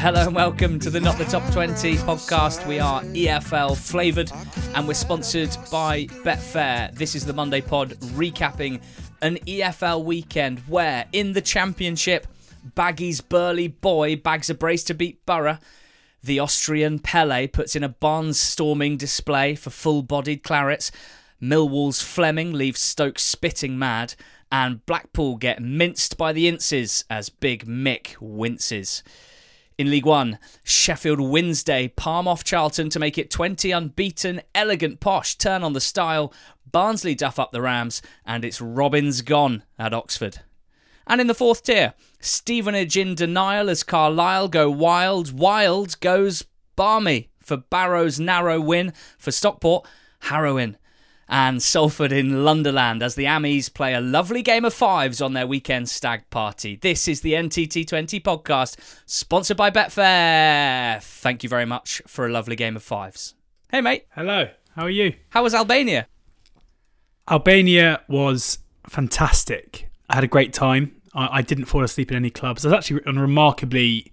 Hello and welcome to the Not the Top 20 podcast. We are EFL flavoured and we're sponsored by Betfair. This is the Monday pod recapping an EFL weekend where in the Championship, Baggy's burly boy bags a brace to beat Borough. The Austrian Pele puts in a barnstorming display for full bodied clarets. Millwall's Flemming leaves Stoke spitting mad. And Blackpool get minced by the Inces as Big Mick winces. In League One, Sheffield Wednesday palm off Charlton to make it 20 unbeaten, elegant posh, turn on the style. Barnsley duff up the Rams, and it's Robins gone at Oxford. And in the fourth tier, Stevenage in denial as Carlisle go wild. Wild goes balmy for Barrow's narrow win for Stockport. Harrowing and Salford in Lunderland as the Ammies play a lovely game of fives on their weekend stag party. This is the NTT20 podcast, sponsored by Betfair. Thank you very much for a lovely game of fives. Hey, mate. Hello, how are you? How was Albania? Albania was fantastic. I had a great time. I, I didn't fall asleep in any clubs. I was actually remarkably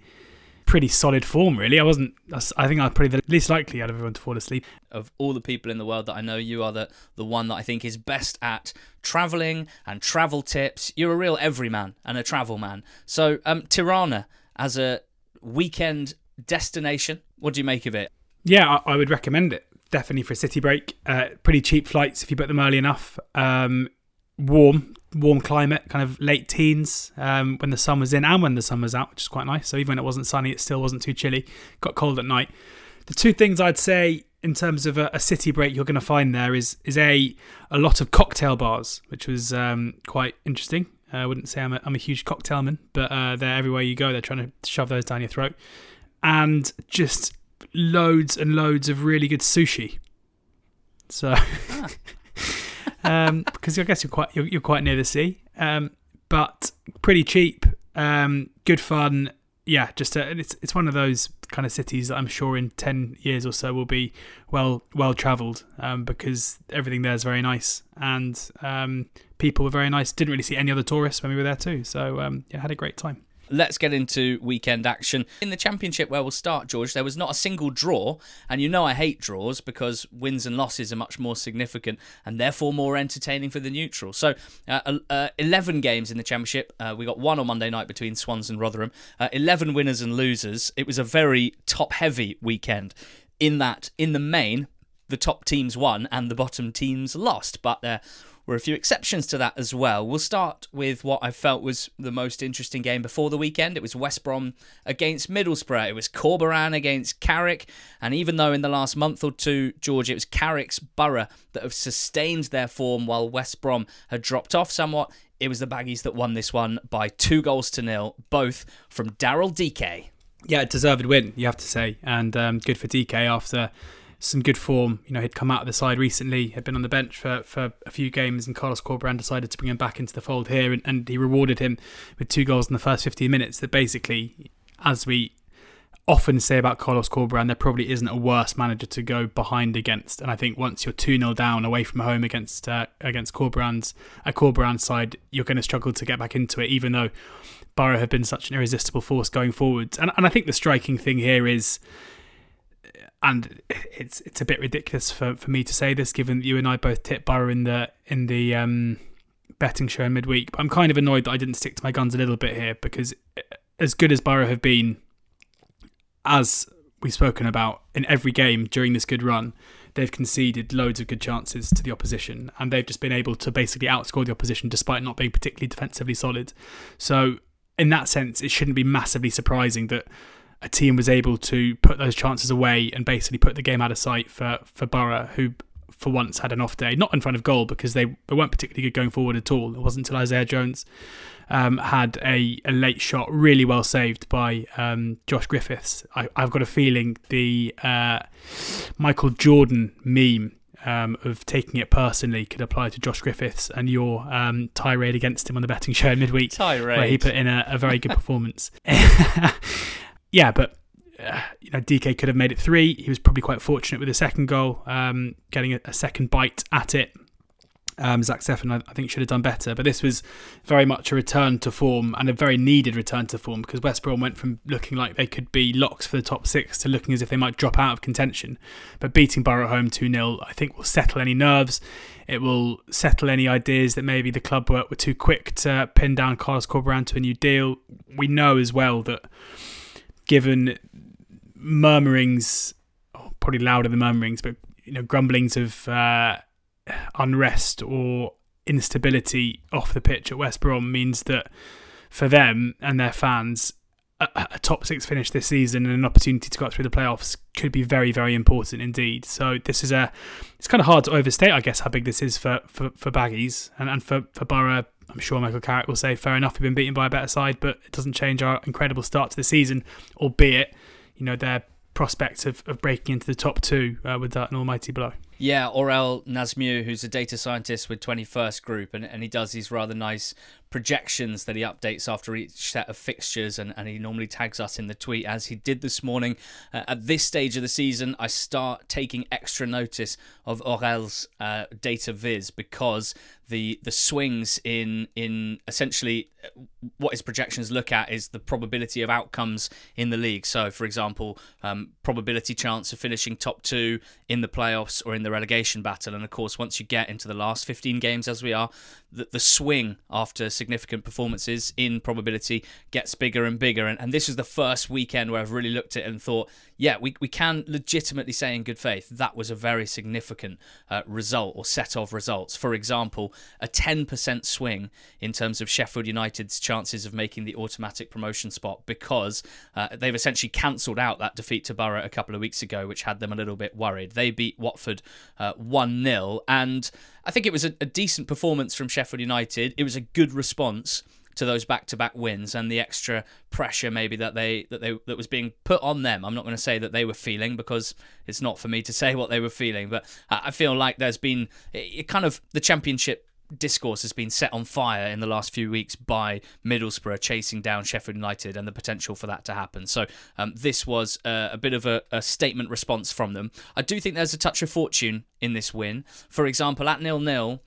pretty solid form, really. I wasn't. I think I'm probably the least likely out of everyone to fall asleep. Of all the people in the world that I know, you are the the one that I think is best at traveling and travel tips. You're a real everyman and a travel man. So, um, Tirana as a weekend destination, what do you make of it? Yeah, I, I would recommend it. Definitely for a city break. Uh, pretty cheap flights if you book them early enough. Um, warm, warm climate, kind of late teens um, when the sun was in and when the sun was out, which is quite nice. So even when it wasn't sunny, it still wasn't too chilly. Got cold at night. The two things I'd say in terms of a, a city break you're going to find there is is a a lot of cocktail bars, which was um, quite interesting. Uh, I wouldn't say I'm a, I'm a huge cocktail man, but uh, they're everywhere you go. They're trying to shove those down your throat, and just loads and loads of really good sushi. So. Ah. um, because I guess you're quite you're, you're quite near the sea, um, but pretty cheap, um, good fun. Yeah, just a, it's it's one of those kind of cities that I'm sure in ten years or so will be well well travelled um, because everything there is very nice and um, people were very nice. Didn't really see any other tourists when we were there too, so um, yeah, had a great time. Let's get into weekend action. In the championship, where we'll start, George, there was not a single draw. And you know I hate draws because wins and losses are much more significant and therefore more entertaining for the neutral. So, uh, uh, 11 games in the championship. Uh, we got one on Monday night between Swans and Rotherham. Uh, 11 winners and losers. It was a very top heavy weekend in that, in the main, the top teams won and the bottom teams lost. But there were a few exceptions to that as well. We'll start with what I felt was the most interesting game before the weekend. It was West Brom against Middlesbrough. It was Corberan against Carrick. And even though in the last month or two, George, it was Carrick's Borough that have sustained their form while West Brom had dropped off somewhat, it was the Baggies that won this one by two goals to nil, both from Daryl Dike. Yeah, deserved win, you have to say. And um, good for Dike after some good form. You know, he'd come out of the side recently, had been on the bench for, for a few games, and Carlos Corberan decided to bring him back into the fold here, and, and he rewarded him with two goals in the first 15 minutes. That basically, as we often say about Carlos Corberan, there probably isn't a worse manager to go behind against. And I think once you're 2 0 down away from home against uh, against Corberan's a Corberan side, you're going to struggle to get back into it, even though Borough have been such an irresistible force going forwards. And, and I think the striking thing here is and it's it's a bit ridiculous for, for me to say this, given that you and I both tipped Borough in the in the um, betting show in midweek. But I'm kind of annoyed that I didn't stick to my guns a little bit here because as good as Borough have been, as we've spoken about in every game during this good run, they've conceded loads of good chances to the opposition, and they've just been able to basically outscore the opposition despite not being particularly defensively solid. So in that sense, it shouldn't be massively surprising that a team was able to put those chances away and basically put the game out of sight for for Borough, who for once had an off day, not in front of goal because they, they weren't particularly good going forward at all. It wasn't until Isaiah Jones um, had a, a late shot, really well saved by um, Josh Griffiths. I, have got a feeling the uh, Michael Jordan meme um, of taking it personally could apply to Josh Griffiths and your um, tirade against him on the betting show midweek, tirade. where he put in a, a very good performance. yeah, but uh, you know, Dike could have made it three. He was probably quite fortunate with the second goal, um, getting a, a, second bite at it. Um, Zach Steffen, I, I think, should have done better, but this was very much a return to form and a very needed return to form because West Brom went from looking like they could be locks for the top six to looking as if they might drop out of contention. But beating Borough at home 2 0, I think, will settle any nerves. It will settle any ideas that maybe the club were, were too quick to pin down Carlos Corberán to a new deal. We know as well that given murmurings, probably louder than murmurings, but you know, grumblings of uh, unrest or instability off the pitch at West Brom means that for them and their fans, a, a, top six finish this season and an opportunity to go through the playoffs could be very, very important indeed. So this is a, it's kind of hard to overstate, I guess, how big this is for for, for Baggies and, and for for Borough. I'm sure Michael Carrick will say, fair enough, we've been beaten by a better side, but it doesn't change our incredible start to the season, albeit, you know, their prospects of, of breaking into the top two uh, with that an almighty blow. Yeah, Aurel Nazmiu, who's a data scientist with 21st Group, and, and he does these rather nice projections that he updates after each set of fixtures, and, and he normally tags us in the tweet as he did this morning. Uh, at this stage of the season, I start taking extra notice of Aurel's uh, data viz because the the swings in in essentially uh, what his projections look at is the probability of outcomes in the league. So, for example, um, probability chance of finishing top two in the playoffs or in the relegation battle. And of course, once you get into the last 15 games, as we are, the, the swing after significant performances in probability gets bigger and bigger. And, and this is the first weekend where I've really looked at it and thought, yeah, we, we can legitimately say in good faith that was a very significant uh, result or set of results. For example, a 10% swing in terms of Sheffield United's chances of making the automatic promotion spot because uh, they've essentially cancelled out that defeat to Borough a couple of weeks ago, which had them a little bit worried. They beat Watford uh, 1 0, and I think it was a, a decent performance from Sheffield United. It was a good response to those back-to-back wins and the extra pressure maybe that they that they that was being put on them. I'm not going to say that they were feeling because it's not for me to say what they were feeling, but I feel like there's been it kind of the championship discourse has been set on fire in the last few weeks by Middlesbrough chasing down Sheffield United and the potential for that to happen. So um, this was a bit of a, a, statement response from them. I do think there's a touch of fortune in this win. For example, at nil nil,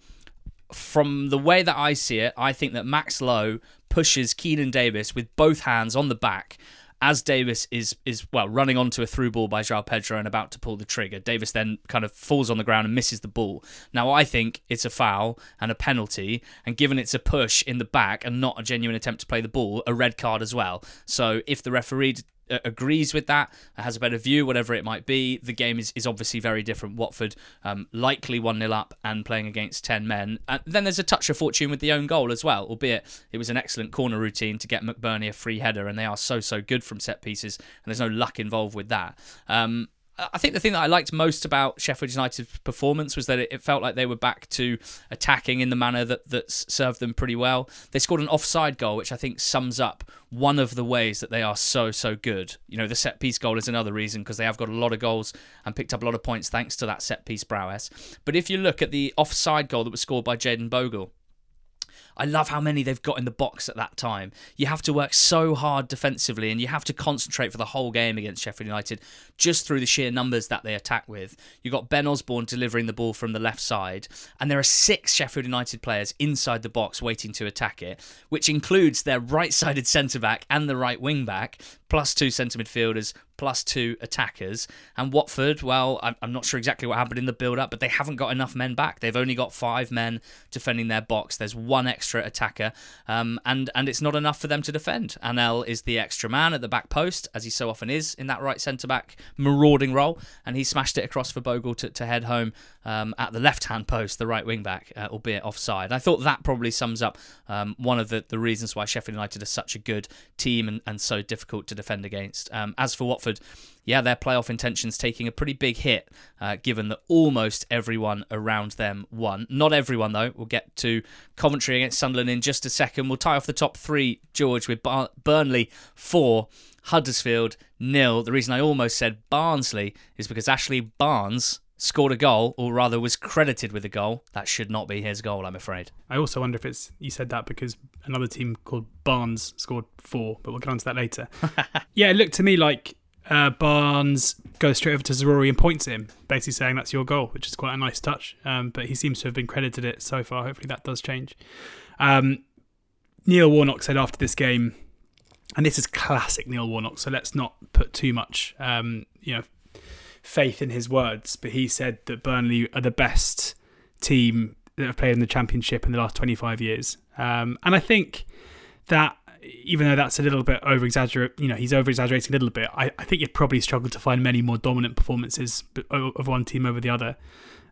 from the way that I see it, I think that Max Lowe pushes Keinan Davis with both hands on the back as Davis is is well running onto a through ball by João Pedro and about to pull the trigger, Davis then kind of falls on the ground and misses the ball. Now I think it's a foul and a penalty, and given it's a push in the back and not a genuine attempt to play the ball, a red card as well. So if the referee agrees with that, has a better view, whatever it might be. The game is, is obviously very different. Watford um, likely 1 0 up and playing against 10 men. And then there's a touch of fortune with the own goal as well, albeit it was an excellent corner routine to get McBurnie a free header, and they are so, so good from set pieces, and there's no luck involved with that. Um, I think the thing that I liked most about Sheffield United's performance was that it felt like they were back to attacking in the manner that, that served them pretty well. They scored an offside goal, which I think sums up one of the ways that they are so, so good. You know, the set piece goal is another reason because they have got a lot of goals and picked up a lot of points thanks to that set piece prowess. But if you look at the offside goal that was scored by Jaden Bogle, I love how many they've got in the box at that time. You have to work so hard defensively and you have to concentrate for the whole game against Sheffield United just through the sheer numbers that they attack with. You've got Ben Osborne delivering the ball from the left side, and there are six Sheffield United players inside the box waiting to attack it, which includes their right sided centre back and the right wing back, plus two centre midfielders, plus two attackers. And Watford, well, I'm not sure exactly what happened in the build up, but they haven't got enough men back. They've only got five men defending their box. There's one extra attacker, um, and, and it's not enough for them to defend. Anel is the extra man at the back post, as he so often is in that right centre back marauding role, and he smashed it across for Bogle to, to head home um, at the left hand post, the right wing back, uh, albeit offside. I thought that probably sums up um, one of the, the reasons why Sheffield United are such a good team and, and so difficult to defend against. Um, as for Watford, yeah, their playoff intentions taking a pretty big hit, uh, given that almost everyone around them won. Not everyone, though. We'll get to Coventry against Sunderland in just a second. We'll tie off the top three, George, with Bar- Burnley four, Huddersfield nil. The reason I almost said Barnsley is because Ashley Barnes scored a goal, or rather was credited with a goal. That should not be his goal, I'm afraid. I also wonder if it's you said that because another team called Barnes scored four, but we'll get on to that later. yeah, it looked to me like uh, Barnes goes straight over to Zaroury and points at him, basically saying that's your goal, which is quite a nice touch. Um, but he seems to have been credited it so far. Hopefully that does change. Um, Neil Warnock said after this game, and this is classic Neil Warnock, so let's not put too much, um, you know, faith in his words. But he said that Burnley are the best team that have played in the Championship in the last 25 years, um, and I think that even though that's a little bit over exaggerate, you know, he's over exaggerating a little bit. I, I think you'd probably struggle to find many more dominant performances of one team over the other,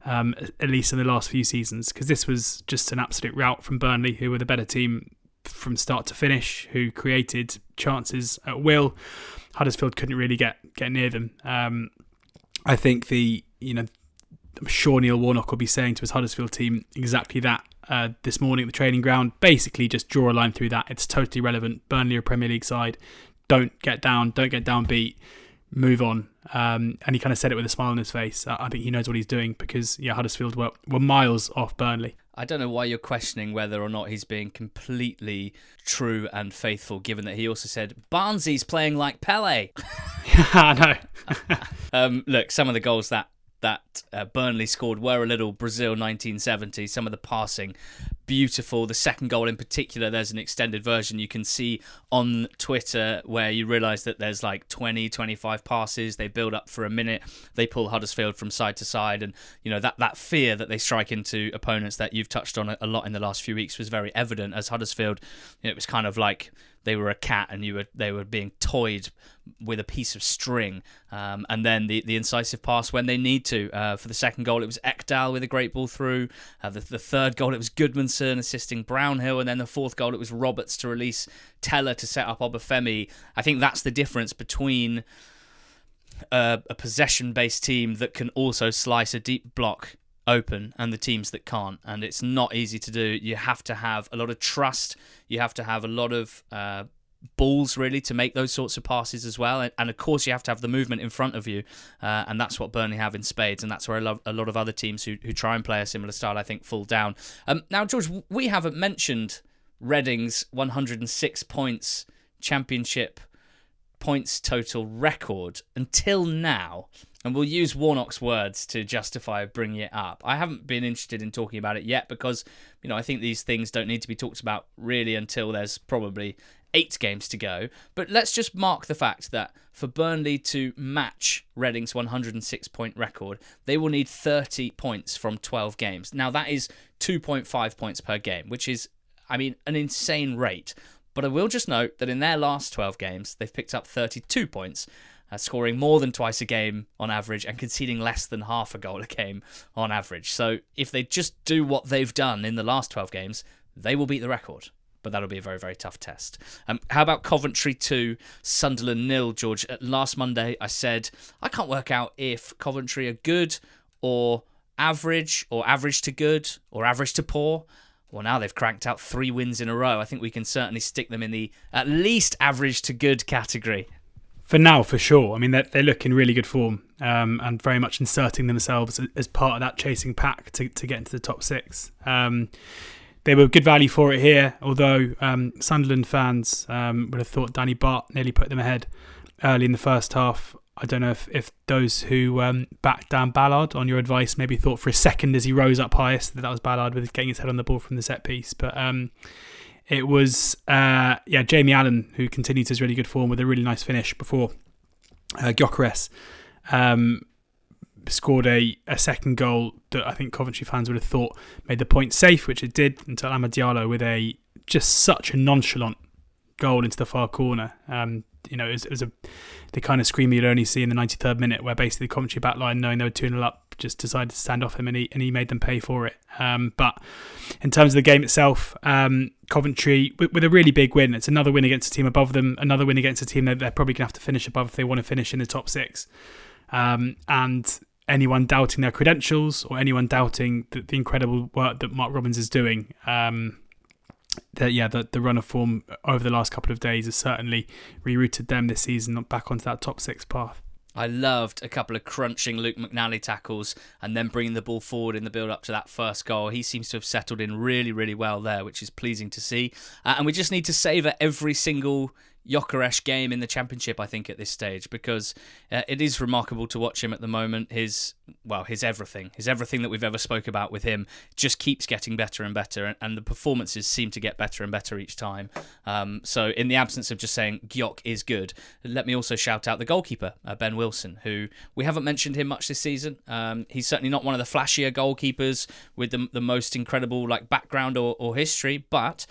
um, at least in the last few seasons, because this was just an absolute rout from Burnley, who were the better team from start to finish, who created chances at will. Huddersfield couldn't really get get near them. Um, I think the you know, I'm sure Neil Warnock will be saying to his Huddersfield team exactly that uh, this morning at the training ground. Basically, just draw a line through that. It's totally relevant. Burnley are Premier League side. Don't get down. Don't get downbeat. Move on. Um, and he kind of said it with a smile on his face. I think he knows what he's doing because yeah, Huddersfield were, were miles off Burnley. I don't know why you're questioning whether or not he's being completely true and faithful, given that he also said Barnesy's playing like Pele. I know. um, look, some of the goals that that uh, Burnley scored were a little Brazil 1970. Some of the passing, beautiful. The second goal in particular, there's an extended version you can see on Twitter where you realise that there's like 20, 25 passes. They build up for a minute. They pull Huddersfield from side to side, and you know that that fear that they strike into opponents that you've touched on a, lot in the last few weeks was very evident as Huddersfield. You know, it was kind of like they were a cat and you were they were being toyed with a piece of string. Um, and then the, the incisive pass when they need to. Uh, for the second goal, it was Ekdal with a great ball through. Uh, the, the third goal, it was Gudmundsson assisting Brownhill. And then the fourth goal, it was Roberts to release Tella to set up Obafemi. I think that's the difference between a possession based team that can also slice a deep block open and the teams that can't. And it's not easy to do. You have to have a lot of trust. You have to have a lot of uh, balls really to make those sorts of passes as well. And, and, of course, you have to have the movement in front of you, uh, and that's what Burnley have in spades, and that's where a lot, a lot of other teams who, who try and play a similar style, I think, fall down. Um, now, George, we haven't mentioned Reading's 106 points championship points total record until now. And we'll use Warnock's words to justify bringing it up. I haven't been interested in talking about it yet because, you know, I think these things don't need to be talked about really until there's probably eight games to go. But let's just mark the fact that for Burnley to match Reading's 106 point record, they will need 30 points from 12 games. Now, that is 2.5 points per game, which is, I mean, an insane rate. But I will just note that in their last 12 games, they've picked up 32 points. Uh, scoring more than twice a game on average and conceding less than half a goal a game on average. So if they just do what they've done in the last 12 games, they will beat the record but that'll be a very, very tough test. Um, how about Coventry 2, Sunderland nil, George? Uh, last Monday, I said I can't work out if Coventry are good or average, or average to good, or average to poor. Well, now they've cranked out three wins in a row. I think we can certainly stick them in the at least average to good category. For now, for sure. I mean, they're, they look in really good form um, and very much inserting themselves as part of that chasing pack to, to get into the top six. Um, they were good value for it here, although um, Sunderland fans um, would have thought Danny Batth nearly put them ahead early in the first half. I don't know if, if those who um, backed Dan Ballard on your advice maybe thought for a second as he rose up highest that that was Ballard with getting his head on the ball from the set piece. But um, it was, uh, yeah, Jamie Allen who continued his really good form with a really nice finish before uh, Gyökeres um, scored a, a second goal that I think Coventry fans would have thought made the point safe, which it did until Amad Diallo with a just such a nonchalant goal into the far corner. Um, you know, it was, it was, a the kind of scream you'd only see in the 93rd minute, where basically the Coventry backline, knowing they were 2 0 up, just decided to stand off him and he, and he made them pay for it. Um, but in terms of the game itself, um, Coventry, with, with, a really big win, it's another win against a team above them, another win against a team that they're probably going to have to finish above if they want to finish in the top six. Um, and anyone doubting their credentials or anyone doubting the, the incredible work that Mark Robins is doing. Um, that yeah, the, the run of form over the last couple of days has certainly rerouted them this season back onto that top six path. I loved a couple of crunching Luke McNally tackles and then bringing the ball forward in the build up to that first goal. He seems to have settled in really, really well there, which is pleasing to see. Uh, and we just need to savour every single Gyökeres game in the championship, I think, at this stage, because uh, it is remarkable to watch him at the moment. His well, his everything, his everything that we've ever spoke about with him, just keeps getting better and better, and, and the performances seem to get better and better each time. Um, so, in the absence of just saying Gyok is good, let me also shout out the goalkeeper uh, Ben Wilson, who we haven't mentioned him much this season. Um, he's certainly not one of the flashier goalkeepers with the the most incredible like background or, or history, but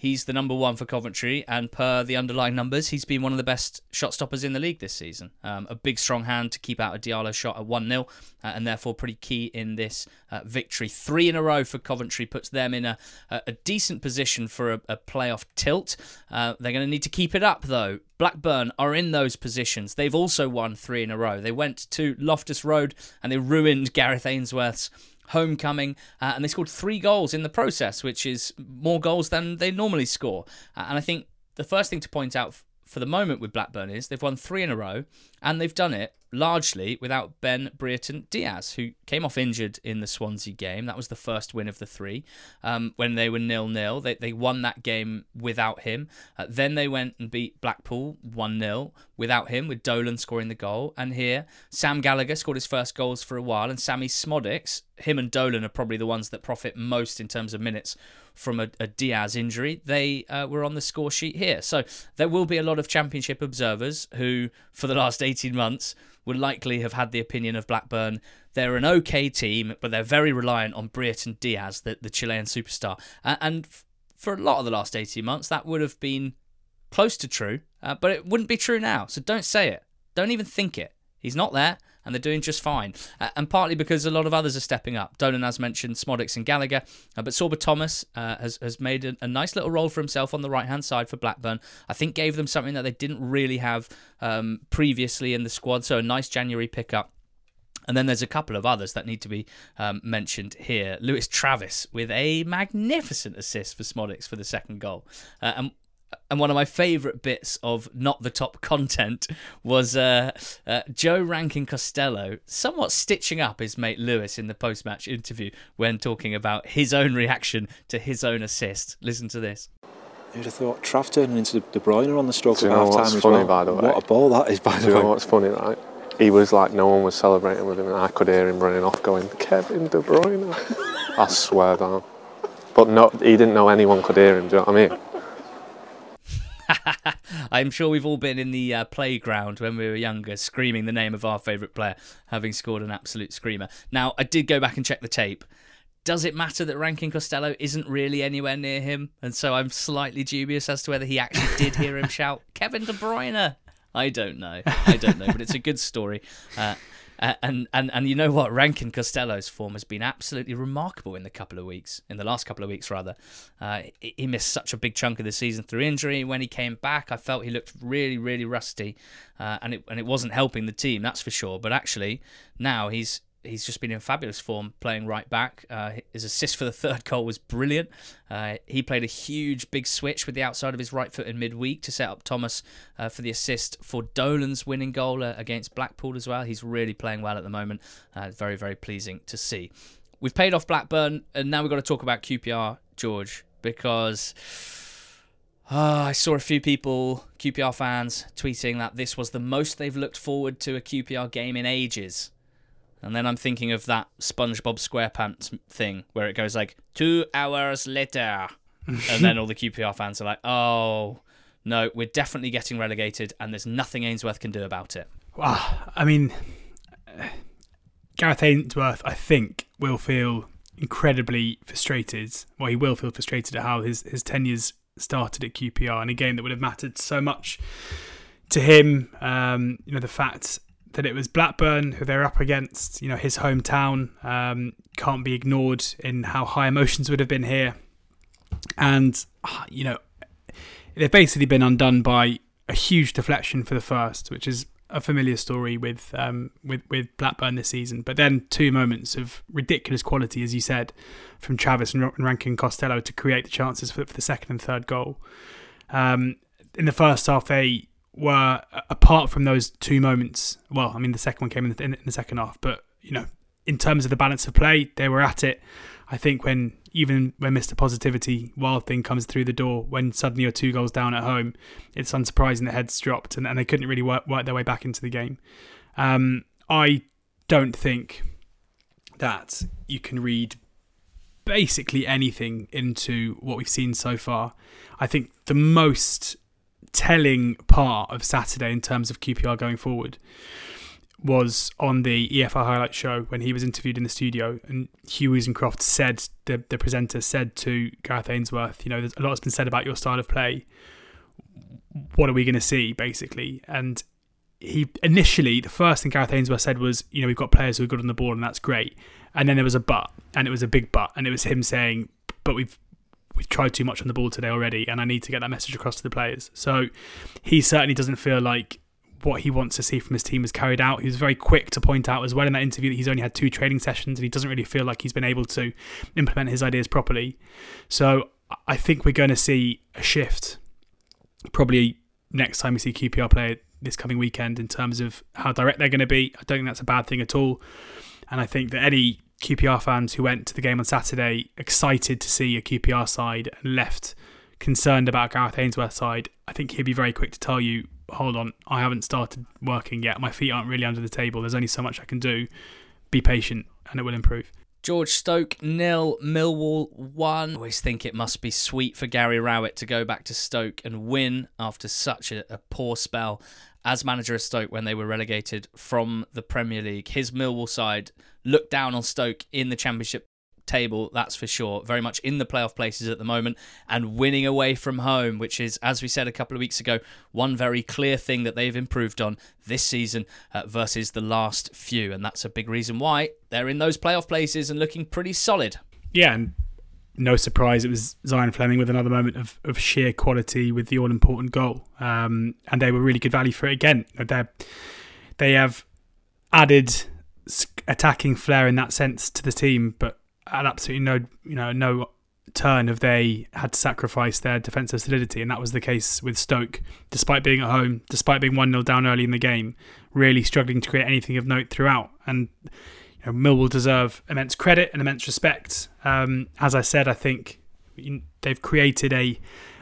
He's the number one for Coventry, and per the underlying numbers, he's been one of the best shot stoppers in the league this season. Um, a big, strong hand to keep out a Diallo shot at 1 0, uh, and therefore pretty key in this uh, victory. Three in a row for Coventry puts them in a, a decent position for a, a playoff tilt. Uh, they're going to need to keep it up, though. Blackburn are in those positions. They've also won three in a row. They went to Loftus Road and they ruined Gareth Ainsworth's homecoming, uh, and they scored three goals in the process, which is more goals than they normally score. Uh, and I think the first thing to point out f- for the moment with Blackburn is they've won three in a row, and they've done it largely without Ben Brereton Diaz, who came off injured in the Swansea game. That was the first win of the three. Um, when they were nil nil, they, they won that game without him. Uh, then they went and beat Blackpool 1 0 without him, with Dolan scoring the goal. And here, Sam Gallagher scored his first goals for a while, and Sammy Szmodics, him and Dolan are probably the ones that profit most in terms of minutes from a, a Diaz injury. They uh, were on the score sheet here. So there will be a lot of championship observers who, for the last 18 months, would likely have had the opinion of Blackburn. They're an okay team, but they're very reliant on Brereton Diaz, the, the Chilean superstar. Uh, and f- for a lot of the last 18 months, that would have been close to true, uh, but it wouldn't be true now. So don't say it. Don't even think it. He's not there and they're doing just fine. Uh, and partly because a lot of others are stepping up. Dolan, as mentioned, Szmodics and Gallagher. Uh, but Sorba Thomas uh, has, has made a, a, nice little role for himself on the right hand side for Blackburn. I think gave them something that they didn't really have um, previously in the squad. So a nice January pickup. And then there's a couple of others that need to be um, mentioned here. Lewis Travis with a magnificent assist for Szmodics for the second goal. Uh, and and one of my favourite bits of not the top content was uh, uh, Joe Rankin Costello somewhat stitching up his mate Lewis in the post match interview when talking about his own reaction to his own assist. Listen to this. Who'd have thought Trav turning into De Bruyne on the stroke of half time as funny, well? By the way? What a ball that is, by Do the you way. know what's funny, right? He was like, no one was celebrating with him, and I could hear him running off going, Kevin De Bruyne. I swear down. But no, he didn't know anyone could hear him, do you know what I mean? I'm sure we've all been in the uh, playground when we were younger, screaming the name of our favourite player, having scored an absolute screamer. Now, I did go back and check the tape. Does it matter that Rankin Costello isn't really anywhere near him? And so I'm slightly dubious as to whether he actually did hear him shout, Kevin De Bruyne. I don't know. I don't know, but it's a good story. Uh, and, and and you know what? Rankin Costello's form has been absolutely remarkable in the couple of weeks, in the last couple of weeks rather. Uh, he missed such a big chunk of the season through injury. When he came back, I felt he looked really, really rusty, uh, and it and it wasn't helping the team, that's for sure. But actually, now he's he's just been in fabulous form playing right back. Uh, his assist for the third goal was brilliant. Uh, he played a huge big switch with the outside of his right foot in midweek to set up Thomas uh, for the assist for Dolan's winning goal uh, against Blackpool as well. He's really playing well at the moment. Uh, very, very pleasing to see. We've paid off Blackburn, and now we've got to talk about QPR, George, because. Uh, I saw a few people, QPR fans, tweeting that this was the most they've looked forward to a QPR game in ages. And then I'm thinking of that SpongeBob SquarePants thing where it goes like two hours later, and then all the QPR fans are like, "Oh, no, we're definitely getting relegated, and there's nothing Ainsworth can do about it." Well, I mean, Gareth Ainsworth, I think, will feel incredibly frustrated. Well, he will feel frustrated at how his his tenures started at QPR in a game that would have mattered so much to him. Um, you know, the fact that it was Blackburn who they're up against, you know, his hometown, um, can't be ignored in how high emotions would have been here. And, ah, you know, they've basically been undone by a huge deflection for the first, which is a familiar story with um, with with Blackburn this season. But then two moments of ridiculous quality, as you said, from Travis and Rankin Costello to create the chances for, for the second and third goal. Um, in the first half, they were apart from those two moments. Well, I mean, the second one came in the, in the second half, but you know, in terms of the balance of play, they were at it. I think when even when Mr. Positivity Wild Thing comes through the door, when suddenly you're two goals down at home, it's unsurprising the heads dropped and, and they couldn't really work, work their way back into the game. Um, I don't think that you can read basically anything into what we've seen so far. I think the most telling part of Saturday in terms of QPR going forward was on the EFL highlight show when he was interviewed in the studio, and Hugh Woozencroft said the the presenter said to Gareth Ainsworth, you know, there's a lot has been said about your style of play. What are we going to see, basically? And he initially the first thing Gareth Ainsworth said was, you know, we've got players who are good on the ball, and that's great. And then there was a but, and it was a big but, and it was him saying, but we've we've tried too much on the ball today already, and I need to get that message across to the players. So he certainly doesn't feel like what he wants to see from his team is carried out. He was very quick to point out as well in that interview that he's only had two training sessions and he doesn't really feel like he's been able to implement his ideas properly. So I think we're going to see a shift probably next time we see QPR play this coming weekend in terms of how direct they're going to be. I don't think that's a bad thing at all. And I think that any QPR fans who went to the game on Saturday excited to see a QPR side and left concerned about Gareth Ainsworth's side, I think he'd be very quick to tell you hold on, I haven't started working yet. My feet aren't really under the table. There's only so much I can do. Be patient and it will improve. George Stoke nil, Millwall one. I always think it must be sweet for Gary Rowett to go back to Stoke and win after such a, a poor spell as manager of Stoke when they were relegated from the Premier League. His Millwall side looked down on Stoke in the Championship table, that's for sure. Very much in the playoff places at the moment and winning away from home, which is, as we said a couple of weeks ago, one very clear thing that they've improved on this season uh, versus the last few. And that's a big reason why they're in those playoff places and looking pretty solid. Yeah, and no surprise, it was Zian Flemming with another moment of, of sheer quality with the all important goal. Um, and they were really good value for it again. They they have added attacking flair in that sense to the team, but at absolutely no you know no turn have they had to sacrifice their defensive solidity, and that was the case with Stoke. Despite being at home, despite being one 0 down early in the game, really struggling to create anything of note throughout. And you know, Millwall deserve immense credit and immense respect. Um, as I said, I think they've created a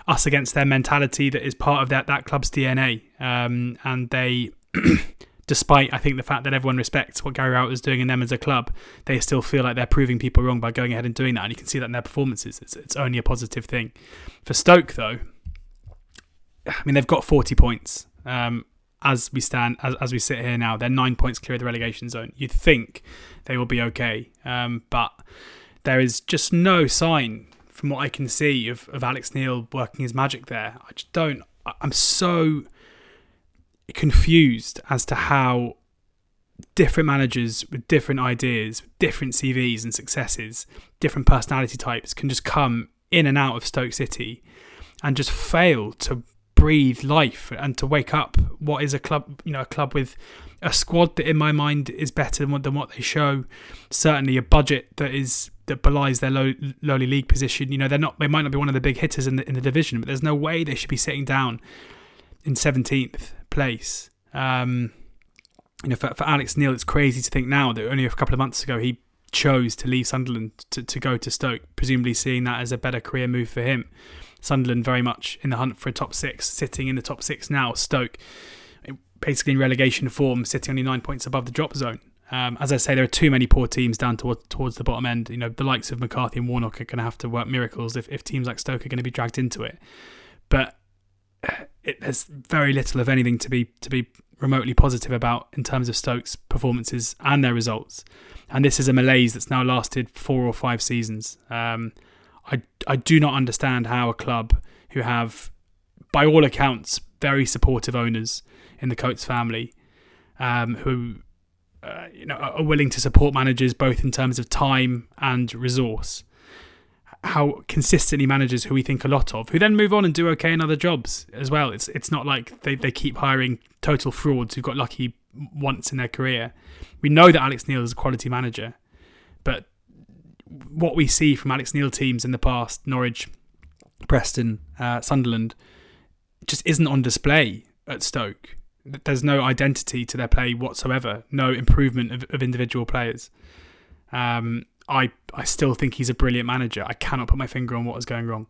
us against their mentality that is part of that that club's DNA, um, and they despite I think the fact that everyone respects what Gary Rowett is doing in them as a club, they still feel like they're proving people wrong by going ahead and doing that, and you can see that in their performances. It's, it's only a positive thing. For Stoke, though, I mean they've got 40 points um, as we stand, as, as we sit here now. They're nine points clear of the relegation zone. You'd think they will be okay, um, but there is just no sign from what I can see of, of Alex Neil working his magic there. I just don't. I'm so confused as to how different managers with different ideas, different CVs and successes, different personality types can just come in and out of Stoke City and just fail to breathe life and to wake up what is a club, you know, a club with a squad that in my mind is better than what, than what they show. Certainly a budget that is that belies their low, lowly league position. You know, they're not they might not be one of the big hitters in the in the division, but there's no way they should be sitting down in 17th place. Um, you know, for, for Alex Neil, it's crazy to think now that only a couple of months ago he chose to leave Sunderland to, to go to Stoke, presumably seeing that as a better career move for him. Sunderland very much in the hunt for a top six, sitting in the top six now. Stoke basically in relegation form, sitting only nine points above the drop zone. Um, as I say, there are too many poor teams down toward, towards the bottom end. You know, the likes of McCarthy and Warnock are going to have to work miracles if, if teams like Stoke are going to be dragged into it. But it, there's very little of anything to be to be remotely positive about in terms of Stokes' performances and their results. And this is a malaise that's now lasted four or five seasons. Um, I I do not understand how a club who have, by all accounts, very supportive owners in the Coates family, um, who uh, you know are willing to support managers both in terms of time and resource, how consistently managers who we think a lot of, who then move on and do okay in other jobs as well. It's it's not like they, they keep hiring total frauds who got lucky once in their career. We know that Alex Neil is a quality manager, but what we see from Alex Neil teams in the past, Norwich, Preston, uh, Sunderland, just isn't on display at Stoke. There's no identity to their play whatsoever, no improvement of, of individual players. Um, I I still think he's a brilliant manager. I cannot put my finger on what is going wrong.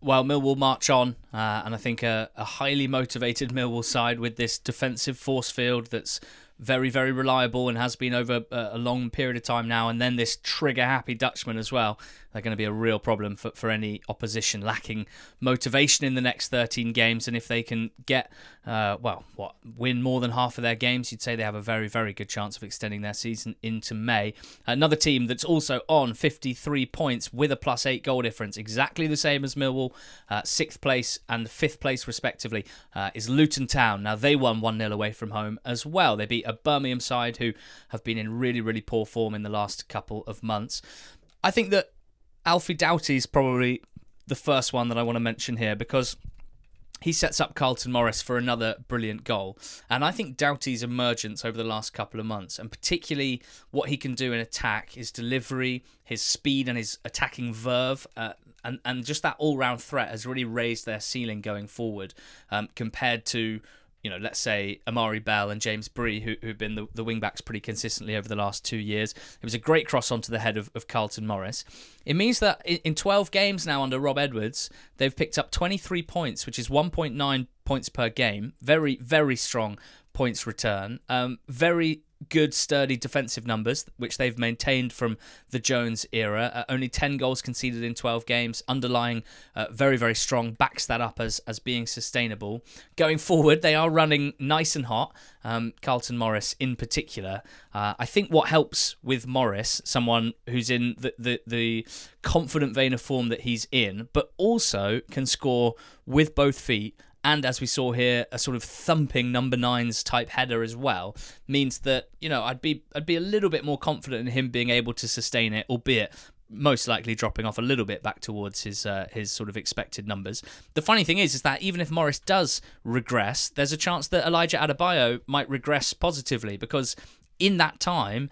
Well, Millwall march on, uh, and I think a, a highly motivated Millwall side with this defensive force field that's very, very reliable and has been over a long period of time now. And then this trigger happy Dutchman as well they're going to be a real problem for, for any opposition lacking motivation in the next 13 games. And if they can get, uh, well, what, win more than half of their games, you'd say they have a very, very good chance of extending their season into May. Another team that's also on 53 points with a plus eight goal difference, exactly the same as Millwall, uh, sixth place and fifth place respectively, uh, is Luton Town. Now, they won 1 0 away from home as well. They beat a Birmingham side who have been in really, really poor form in the last couple of months. I think that Alfie Doughty is probably the first one that I want to mention here because he sets up Carlton Morris for another brilliant goal. And I think Doughty's emergence over the last couple of months, and particularly what he can do in attack, his delivery, his speed, and his attacking verve, uh, and, and just that all round threat has really raised their ceiling going forward um, compared to you know, let's say Amari Bell and James Bree, who, who've been the, the wing backs pretty consistently over the last two years. It was a great cross onto the head of, of Carlton Morris. It means that in, in 12 games now under Rob Edwards, they've picked up 23 points, which is 1.9 points per game. Very, very strong points return. Um, very good, sturdy defensive numbers, which they've maintained from the Jones era. Uh, only 10 goals conceded in 12 games. Underlying uh, very, very strong, backs that up as, as being sustainable. Going forward, they are running nice and hot. Um, Carlton Morris in particular. Uh, I think what helps with Morris, someone who's in the, the, the confident vein of form that he's in, but also can score with both feet and as we saw here, a sort of thumping number nines type header as well means that you know I'd be I'd be a little bit more confident in him being able to sustain it, albeit most likely dropping off a little bit back towards his uh, his sort of expected numbers. The funny thing is, is that even if Morris does regress, there's a chance that Elijah Adebayo might regress positively because in that time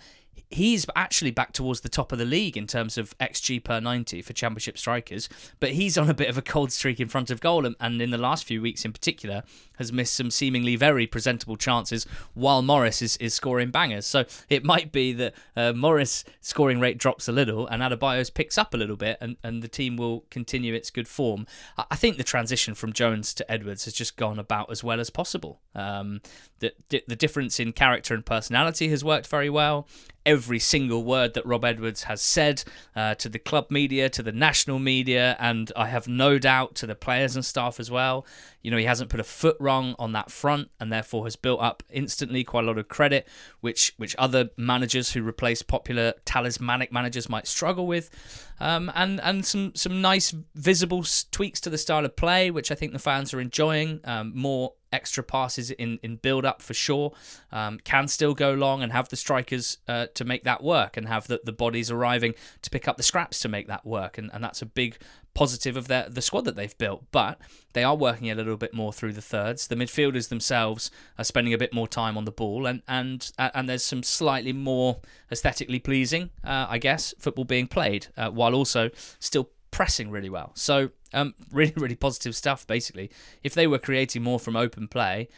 he's actually back towards the top of the league in terms of XG per 90 for championship strikers, but he's on a bit of a cold streak in front of goal, and in the last few weeks in particular, has missed some seemingly very presentable chances while Morris is, is scoring bangers. So it might be that uh, Morris' scoring rate drops a little and Adebayo's picks up a little bit, and, and the team will continue its good form. I think the transition from Jones to Edwards has just gone about as well as possible. Um, the, the difference in character and personality has worked very well every single word that Rob Edwards has said uh, to the club media, to the national media, and I have no doubt to the players and staff as well. You know, he hasn't put a foot wrong on that front, and therefore has built up instantly quite a lot of credit, which which other managers who replace popular talismanic managers might struggle with, um, and and some some nice visible tweaks to the style of play, which I think the fans are enjoying. Um, more extra passes in, in build up for sure. Um, can still go long and have the strikers uh, to make that work and have the, the bodies arriving to pick up the scraps to make that work. And, and that's a big positive of their, the squad that they've built. But they are working a little bit more through the thirds. The midfielders themselves are spending a bit more time on the ball, and and and there's some slightly more aesthetically pleasing, uh, I guess, football being played, uh, while also still pressing really well. So um, really, really positive stuff. Basically, if they were creating more from open play,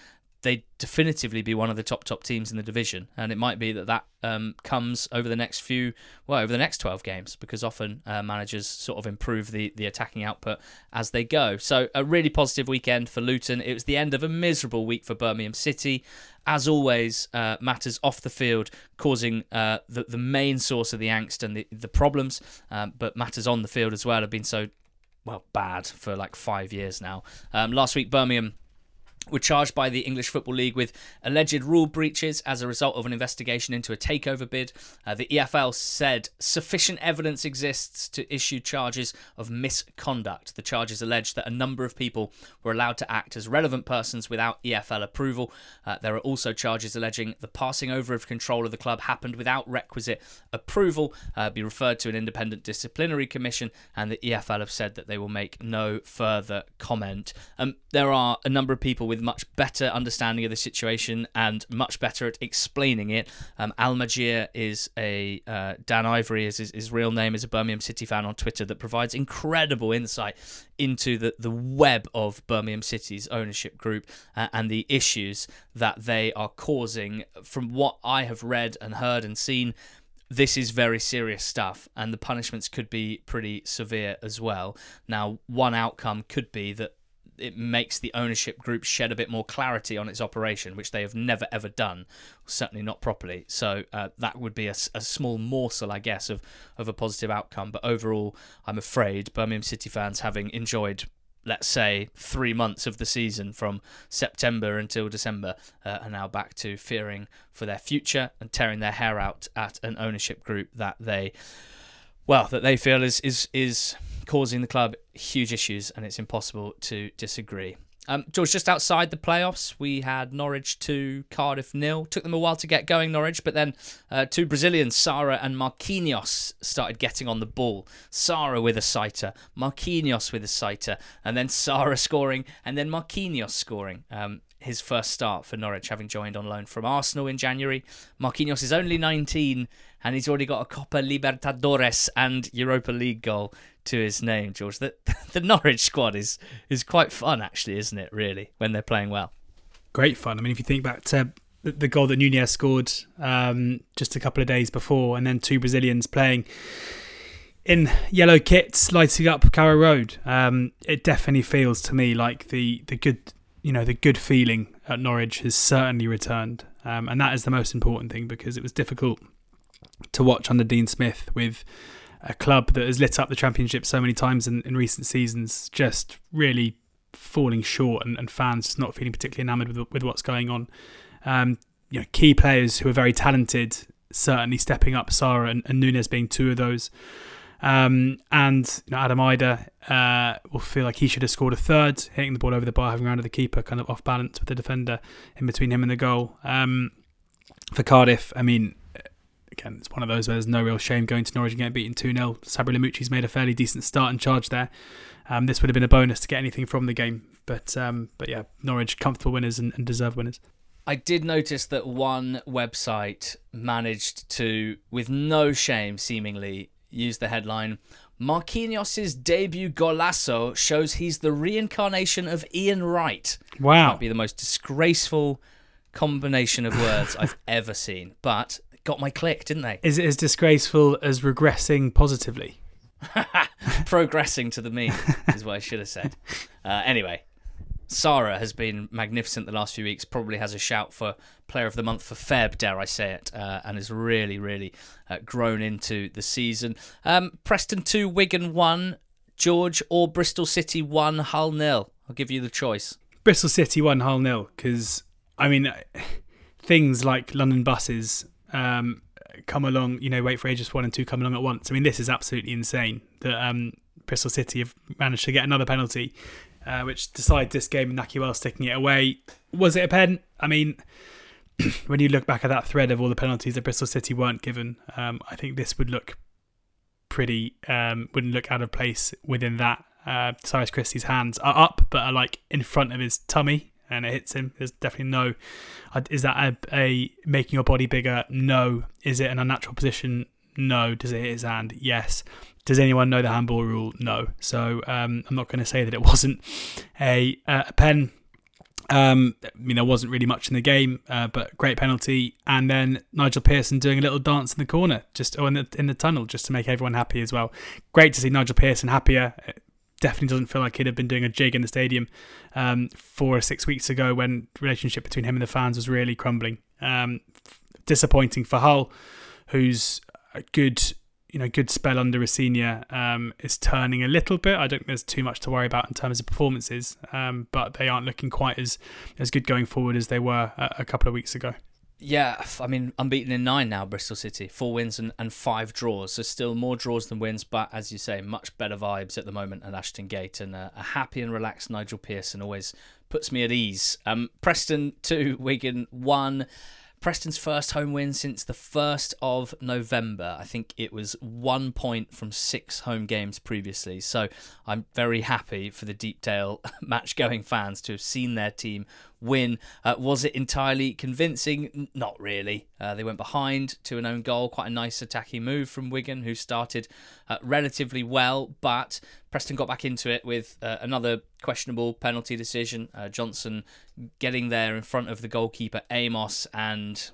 they'd definitively be one of the top top teams in the division, and it might be that that um, comes over the next few, well, over the next twelve games, because often uh, managers sort of improve the the attacking output as they go. So a really positive weekend for Luton. It was the end of a miserable week for Birmingham City. As always, uh, matters off the field causing uh, the the main source of the angst and the the problems, um, but matters on the field as well have been so well bad for like five years now. Um, last week, Birmingham were charged by the English Football League with alleged rule breaches as a result of an investigation into a takeover bid. Uh, the EFL said sufficient evidence exists to issue charges of misconduct. The charges allege that a number of people were allowed to act as relevant persons without EFL approval. Uh, there are also charges alleging the passing over of control of the club happened without requisite approval, uh, be referred to an independent disciplinary commission, and the EFL have said that they will make no further comment. Um, there are a number of people with much better understanding of the situation and much better at explaining it. Um, Al Majir is a uh, Dan Ivory is his, his, real name is a Birmingham City fan on Twitter that provides incredible insight into the the web of Birmingham City's ownership group uh, and the issues that they are causing. From what I have read and heard and seen this is very serious stuff, and the punishments could be pretty severe as well. Now, one outcome could be that it makes the ownership group shed a bit more clarity on its operation, which they have never ever done, certainly not properly. So uh, that would be a, a, small morsel, I guess, of of a positive outcome. But overall, I'm afraid Birmingham City fans, having enjoyed let's say, three months of the season from September until December uh, are now back to fearing for their future and tearing their hair out at an ownership group that they, well, that they feel is is is causing the club huge issues, and it's impossible to disagree. Um, George, just outside the playoffs, we had Norwich 2, Cardiff nil. Took them a while to get going, Norwich, but then uh, two Brazilians, Sara and Marquinhos, started getting on the ball. Sara with a sighter, Marquinhos with a sighter, and then Sara scoring, and then Marquinhos scoring. Um, his first start for Norwich, having joined on loan from Arsenal in January. Marquinhos is only 19 and he's already got a Copa Libertadores and Europa League goal to his name, George. The, the Norwich squad is, is quite fun, actually, isn't it, really, when they're playing well? Great fun. I mean, if you think back to the goal that Nunez scored um, just a couple of days before, and then two Brazilians playing in yellow kits lighting up Carrow Road. Um, it definitely feels to me like the the good you know the good feeling at Norwich has certainly returned, um, and that is the most important thing because it was difficult to watch under Dean Smith with a club that has lit up the championship so many times in, in recent seasons, just really falling short and, and fans not feeling particularly enamoured with, with what's going on. Um, you know, key players who are very talented certainly stepping up, Sara and, and Nunez being two of those. Um, and you know, Adam Idah uh, will feel like he should have scored a third, hitting the ball over the bar, having rounded the keeper, kind of off balance with the defender in between him and the goal. Um, for Cardiff, I mean, again, it's one of those where there's no real shame going to Norwich and getting beaten 2 0. Sabri Lamouchi's made a fairly decent start and charge there. Um, this would have been a bonus to get anything from the game. But um, but yeah, Norwich comfortable winners and, and deserved winners. I did notice that one website managed to, with no shame seemingly, use the headline Marquinhos' debut golazo shows he's the reincarnation of Ian Wright. Wow. Might be the most disgraceful combination of words I've ever seen, but got my click, didn't they? Is it as disgraceful as regressing positively? Progressing to the mean is what I should have said. Uh, anyway, Sara has been magnificent the last few weeks. Probably has a shout for Player of the Month for Feb, dare I say it, uh, and has really, really uh, grown into the season. Um, Preston two, Wigan one, George or Bristol City one, Hull nil. I'll give you the choice. Bristol City one, Hull nil. Because I mean, things like London buses um, come along. You know, wait for ages one and two come along at once. I mean, this is absolutely insane that um, Bristol City have managed to get another penalty uh, which decides this game and Nahki Wells sticking it away. Was it a pen? I mean, when you look back at that thread of all the penalties that Bristol City weren't given, um, I think this would look pretty, um, wouldn't look out of place within that. Uh, Cyrus Christie's hands are up, but are like in front of his tummy, and it hits him. There's definitely no. Uh, is that a, a making your body bigger? No. Is it an unnatural position? No. Does it hit his hand? Yes. Does anyone know the handball rule? No. So um, I'm not going to say that it wasn't a, a pen. Um, I mean, there wasn't really much in the game, uh, but great penalty. And then Nigel Pearson doing a little dance in the corner, just or in the, in the tunnel, just to make everyone happy as well. Great to see Nigel Pearson happier. It definitely doesn't feel like he'd have been doing a jig in the stadium um, four or six weeks ago when relationship between him and the fans was really crumbling. Um, disappointing for Hull, who's a good you know, good spell under Rosenior um, is turning a little bit. I don't think there's too much to worry about in terms of performances, um, but they aren't looking quite as as good going forward as they were a, a, couple of weeks ago. Yeah, I mean, unbeaten in nine now, Bristol City. Four wins and, and five draws. So still more draws than wins, but as you say, much better vibes at the moment at Ashton Gate. And a, a happy and relaxed Nigel Pearson always puts me at ease. Um, Preston 2, Wigan 1. Preston's first home win since the 1st of November. I think it was one point from six home games previously. So I'm very happy for the Deepdale match going fans to have seen their team win. Uh, was it entirely convincing? Not really. Uh, they went behind to an own goal. Quite a nice attacking move from Wigan, who started uh, relatively well, but Preston got back into it with uh, another questionable penalty decision. Uh, Johnson getting there in front of the goalkeeper Amos and.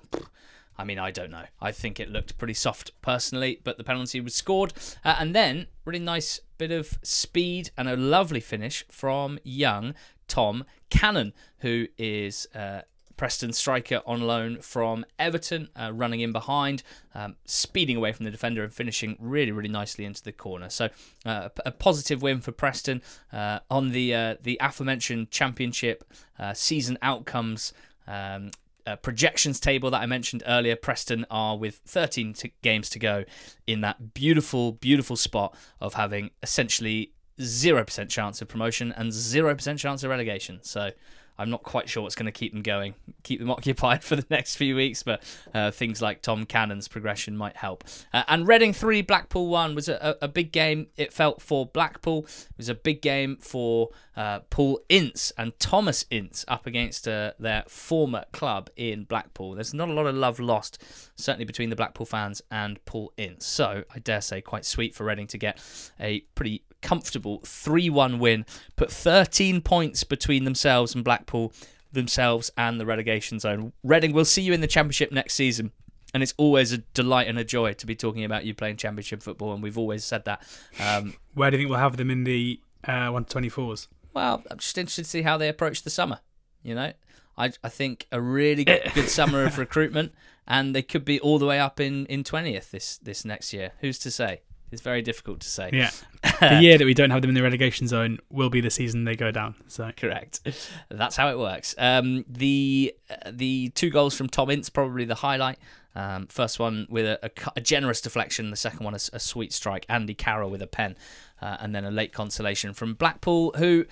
I mean, I don't know. I think it looked pretty soft personally, but the penalty was scored. Uh, and then, really nice bit of speed and a lovely finish from young Tom Cannon, who is uh, Preston striker on loan from Everton, uh, running in behind, um, speeding away from the defender and finishing really, really nicely into the corner. So uh, a positive win for Preston uh, on the uh, the aforementioned Championship uh, season outcomes. Um, uh, projections table that I mentioned earlier, Preston are with 13 t- games to go in that beautiful, beautiful spot of having essentially 0% chance of promotion and 0% chance of relegation. So I'm not quite sure what's going to keep them going, keep them occupied for the next few weeks, but uh, things like Tom Cannon's progression might help. Uh, and Reading 3, Blackpool 1 was a, a, big game, it felt, for Blackpool. It was a big game for uh, Paul Ince and Thomas Ince up against uh, their former club in Blackpool. There's not a lot of love lost, certainly between the Blackpool fans and Paul Ince. So I dare say quite sweet for Reading to get a pretty comfortable 3 1 win, put 13 points between themselves and Blackpool, themselves and the relegation zone. Reading, we'll see you in the Championship next season. And it's always a delight and a joy to be talking about you playing Championship football, and we've always said that. Um, Where do you think we'll have them in the uh, 124s? Well, I'm just interested to see how they approach the summer. You know, I I think a really good, good summer of recruitment, and they could be all the way up in in 20th this this next year. Who's to say? It's very difficult to say. Yeah. the year that we don't have them in the relegation zone will be the season they go down. So correct. That's how it works. Um, the uh, the two goals from Tom Ince probably the highlight. Um, first one with a, a, a, generous deflection. The second one a, a, sweet strike. Andy Carroll with a pen, uh, and then a late consolation from Blackpool, who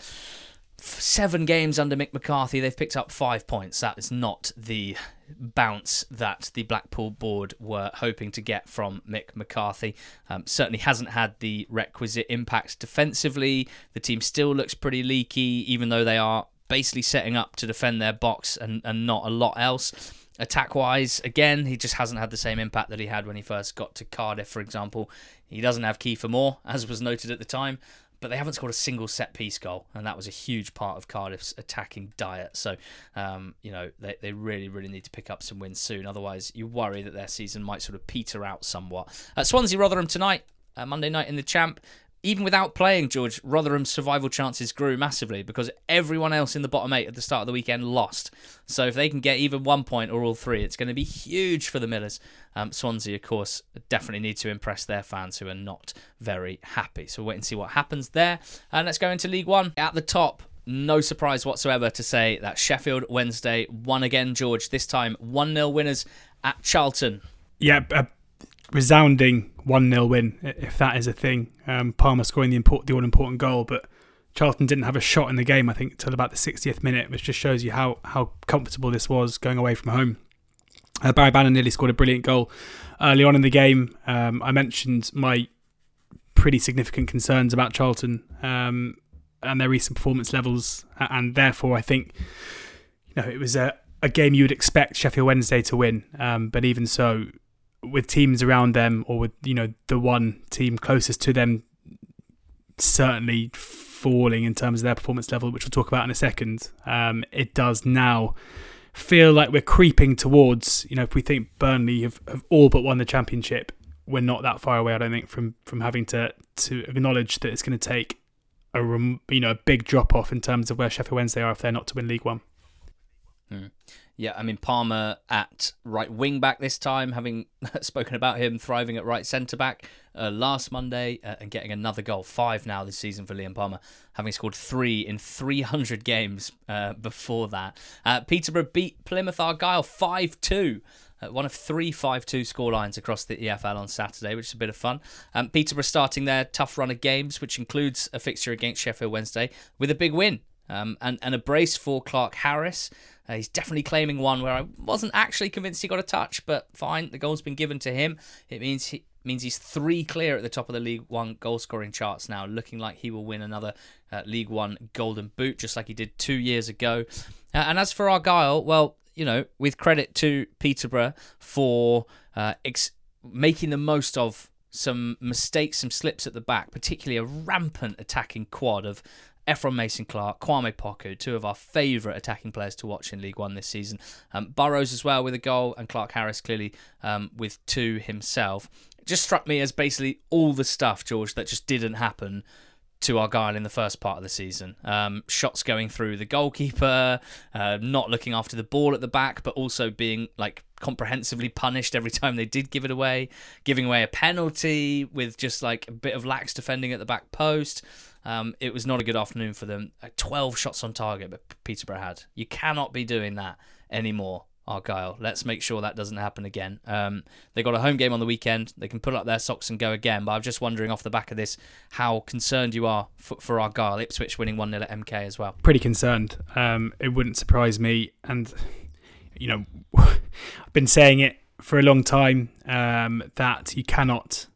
seven games under Mick McCarthy, they've picked up five points. That is not the bounce that the Blackpool board were hoping to get from Mick McCarthy. Um, certainly hasn't had the requisite impact defensively. The team still looks pretty leaky, even though they are basically setting up to defend their box and, and not a lot else. Attack wise, again, he just hasn't had the same impact that he had when he first got to Cardiff, for example. He doesn't have Kiefer Moore, as was noted at the time but they haven't scored a single set piece goal, and that was a huge part of Cardiff's attacking diet. So, um, you know, they, they really, really need to pick up some wins soon. Otherwise, you worry that their season might sort of peter out somewhat. Uh, Swansea Rotherham tonight, uh, Monday night in the Champ even without playing George, Rotherham's survival chances grew massively because everyone else in the bottom eight at the start of the weekend lost. So if they can get even one point or all three, it's going to be huge for the Millers. Um, Swansea, of course, definitely need to impress their fans who are not very happy. So we'll wait and see what happens there. And let's go into League One. At the top, no surprise whatsoever to say that Sheffield Wednesday won again, George. This time 1 0 winners at Charlton. Yeah, resounding 1 0 win, if that is a thing. Um, Palmer scoring the, import, the all important goal, but Charlton didn't have a shot in the game, I think, until about the 60th minute, which just shows you how, how comfortable this was going away from home. Uh, Barry Bannan nearly scored a brilliant goal early on in the game. Um, I mentioned my pretty significant concerns about Charlton um, and their recent performance levels, and therefore I think you know it was a, a game you would expect Sheffield Wednesday to win. Um, but even so, with teams around them or with you know the one team closest to them certainly falling in terms of their performance level, which we'll talk about in a second. Um, it does now feel like we're creeping towards. You know, if we think Burnley have, have all but won the championship, we're not that far away. I don't think from from having to to acknowledge that it's going to take a you know a big drop off in terms of where Sheffield Wednesday are if they're not to win League One. Hmm. Yeah, I mean Palmer at right wing back this time, having spoken about him thriving at right centre back uh, last Monday uh, and getting another goal, five now this season for Liam Palmer, having scored three in 300 games uh, before that. Uh, Peterborough beat Plymouth Argyle 5 2. Uh, one of three 5 2 scorelines across the EFL on Saturday, which is a bit of fun. Um, Peterborough starting their tough run of games, which includes a fixture against Sheffield Wednesday, with a big win um, and, and a brace for Clarke-Harris. Uh, he's definitely claiming one where I wasn't actually convinced he got a touch, but fine, the goal's been given to him. It means he means he's three clear at the top of the League One goal scoring charts now, looking like he will win another uh, League One Golden Boot, just like he did two years ago. Uh, and as for Argyle, well, you know, with credit to Peterborough for uh, ex- making the most of some mistakes, some slips at the back, particularly a rampant attacking quad of Ephron Mason Clark, Kwame Poku, two of our favourite attacking players to watch in League One this season. Um, Burrows as well with a goal, and Clarke-Harris clearly um, with two himself. It just struck me as basically all the stuff, George, that just didn't happen to Argyle in the first part of the season. Um, shots going through the goalkeeper, uh, not looking after the ball at the back, but also being like comprehensively punished every time they did give it away, giving away a penalty with just like a bit of lax defending at the back post. Um, it was not a good afternoon for them. 12 shots on target, but Peterborough had. You cannot be doing that anymore. Argyle. Let's make sure that doesn't happen again. Um, they got a home game on the weekend. They can pull up their socks and go again. But I'm just wondering off the back of this how concerned you are for, for Argyle. Ipswich winning 1 0 at MK as well. Pretty concerned. Um, it wouldn't surprise me. And, you know, I've been saying it for a long time um, that you cannot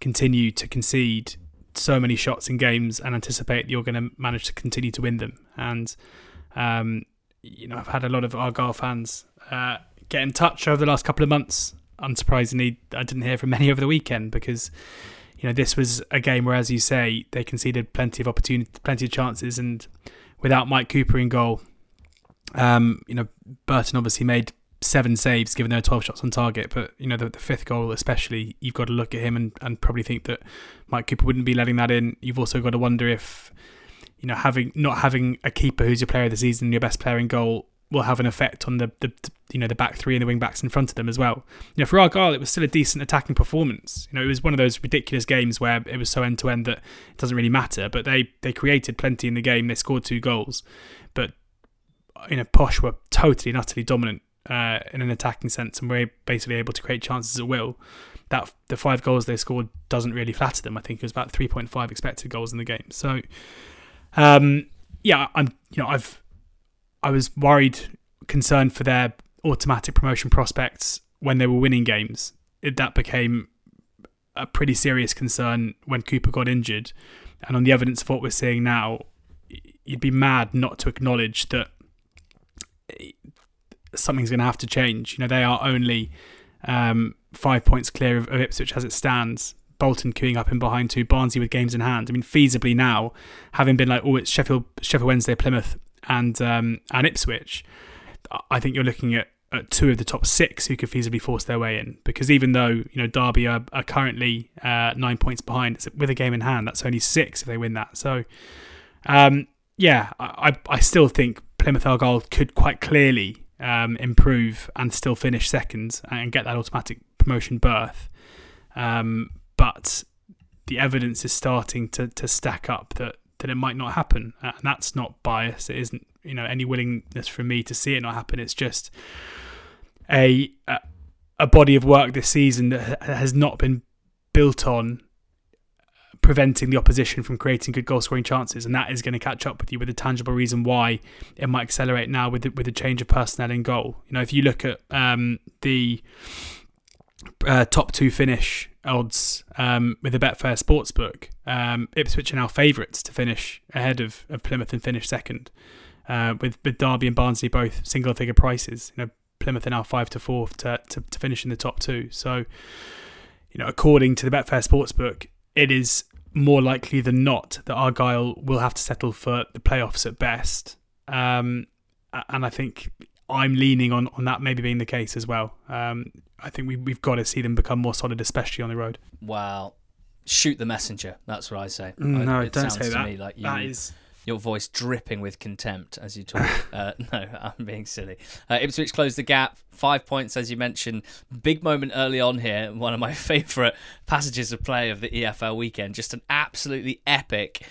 continue to concede so many shots in games and anticipate you're going to manage to continue to win them. And, um, you know, I've had a lot of Argyle fans uh, get in touch over the last couple of months. Unsurprisingly, I didn't hear from many over the weekend because you know this was a game where, as you say, they conceded plenty of opportunity, plenty of chances, and without Mike Cooper in goal, um, you know Burton obviously made seven saves given there were 12 shots on target but you know the, the, fifth goal especially you've got to look at him and, and probably think that Mike Cooper wouldn't be letting that in you've also got to wonder if you know having not having a keeper who's your player of the season your best player in goal will have an effect on the, the, you know the back three and the wing backs in front of them as well. You know, for Argyle, it was still a decent attacking performance. You know, it was one of those ridiculous games where it was so end to end that it doesn't really matter. But they they created plenty in the game. They scored two goals, but you know, Posh were totally and utterly dominant uh, in an attacking sense and were basically able to create chances at will. That the five goals they scored doesn't really flatter them. I think it was about three point five expected goals in the game. So, um, yeah, I'm you know I've I was worried, concerned for their automatic promotion prospects when they were winning games. It, that became a pretty serious concern when Cooper got injured. And on the evidence of what we're seeing now, you'd be mad not to acknowledge that something's going to have to change. You know, they are only um, five points clear of, of, Ipswich as it stands. Bolton queuing up in behind two, Barnsley with games in hand. I mean, feasibly now, having been like, oh, it's Sheffield, Sheffield Wednesday, Plymouth, and um, and Ipswich, I think you're looking at, at, two of the top six who could feasibly force their way in. Because even though you know Derby are, are currently uh, nine points behind with a game in hand, that's only six if they win that. So, um, yeah, I I still think Plymouth Argyle could quite clearly um, improve and still finish second and get that automatic promotion berth. Um, but the evidence is starting to, to stack up that that it might not happen, and that's not bias. It isn't you know any willingness from me to see it not happen. It's just a a body of work this season that has not been built on preventing the opposition from creating good goal scoring chances, and that is going to catch up with you with a tangible reason why it might accelerate now with the, with the change of personnel in goal. You know, if you look at um, the uh, top two finish odds um, with the Betfair Sportsbook. Um, Ipswich are now favourites to finish ahead of, of Plymouth and finish second, uh, with, with Derby and Barnsley both single figure prices. You know, Plymouth are now five to four to, to, to finish in the top two. So, you know, according to the Betfair Sportsbook, it is more likely than not that Argyle will have to settle for the playoffs at best. Um, and I think I'm leaning on, on that maybe being the case as well. Um, I think we, we've got to see them become more solid, especially on the road. Well, shoot the messenger. That's what I say. Mm, no, it don't say that. Me like you, that is your voice dripping with contempt as you talk. uh, no, I'm being silly. Uh, Ipswich closed the gap, five points as you mentioned. Big moment early on here. One of my favourite passages of play of the EFL weekend. Just an absolutely epic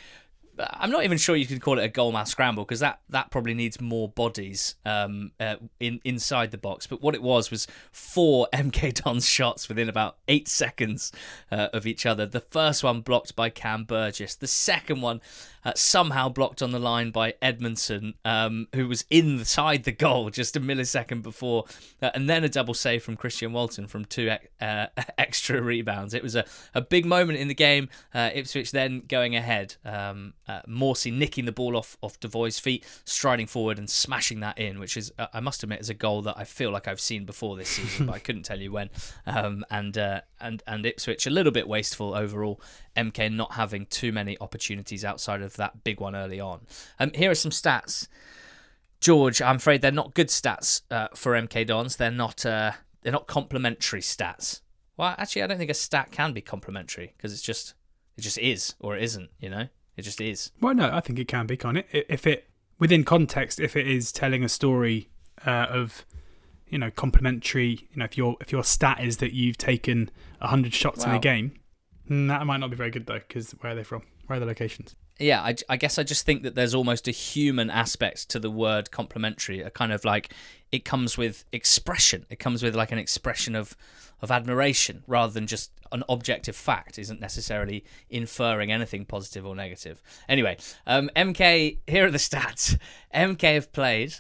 I'm not even sure you could call it a goalmouth scramble because that, that probably needs more bodies um, uh, in inside the box. But what it was was four MK Dons shots within about eight seconds uh, of each other. The first one blocked by Cam Burgess. The second one uh, somehow blocked on the line by Edmundson, um, who was inside the goal just a millisecond before, uh, and then a double save from Christian Walton from two uh, extra rebounds. It was a, a big moment in the game. Uh, Ipswich then going ahead. Um, uh, Morsy nicking the ball off off Devoy's feet, striding forward and smashing that in, which is uh, I must admit is a goal that I feel like I've seen before this season, but I couldn't tell you when. Um, and and and Ipswich a little bit wasteful overall. MK not having too many opportunities outside of that big one early on. Um, here are some stats. George, I'm afraid they're not good stats uh, for MK Dons. They're not uh, they're not complimentary stats. Well, actually, I don't think a stat can be complimentary because it's just it just is or it isn't. You know, it just is. Well, no, I think it can be, can't it? If it within context, if it is telling a story uh, of you know complementary, you know, if your if your stat is that you've taken hundred shots in a game, mm, that might not be very good though. Because where are they from? Where are the locations? yeah, I, I guess I just think that there's almost a human aspect to the word complimentary. A kind of like it comes with expression. It comes with like an expression of of admiration rather than just an objective fact. Isn't necessarily inferring anything positive or negative. Anyway, um, MK. Here are the stats. MK have played.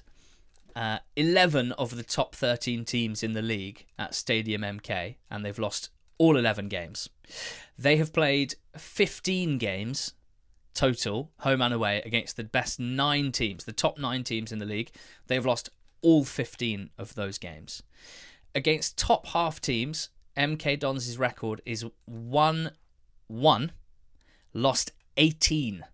Uh, 11 of the top 13 teams in the league at Stadium MK, and they've lost all 11 games. They have played 15 games total, home and away, against the best nine teams, the top nine teams in the league. They've lost all 15 of those games. Against top half teams, MK Dons' record is 1 1, lost 18.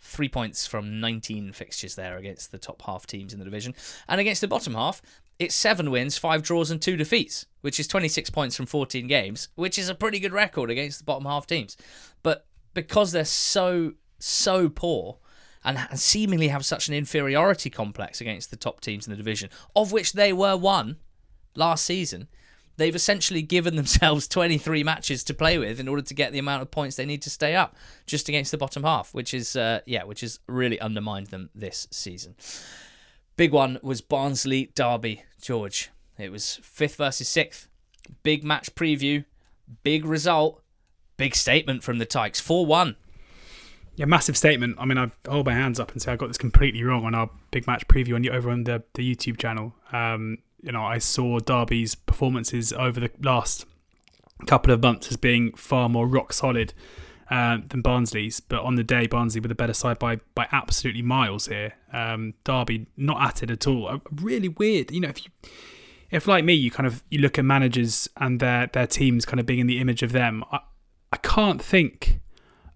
Three points from 19 fixtures there against the top half teams in the division. And against the bottom half, it's seven wins, five draws, and two defeats, which is 26 points from 14 games, which is a pretty good record against the bottom half teams. But because they're so, so poor and seemingly have such an inferiority complex against the top teams in the division, of which they were one last season, they've essentially given themselves 23 matches to play with in order to get the amount of points they need to stay up just against the bottom half, which is uh, yeah, which has really undermined them this season. Big one was Barnsley Derby, George. It was fifth versus sixth. Big match preview, big result, big statement from the Tykes. 4 1. Yeah, massive statement. I mean, I hold my hands up and say I got this completely wrong on our big match preview on over on the, the YouTube channel. Um, you know, I saw Derby's performances over the last couple of months as being far more rock solid uh, than Barnsley's, but on the day, Barnsley were the better side by by absolutely miles here. Um, Derby not at it at all. Really weird. You know, if you if like me, you kind of you look at managers and their their teams kind of being in the image of them. I, I can't think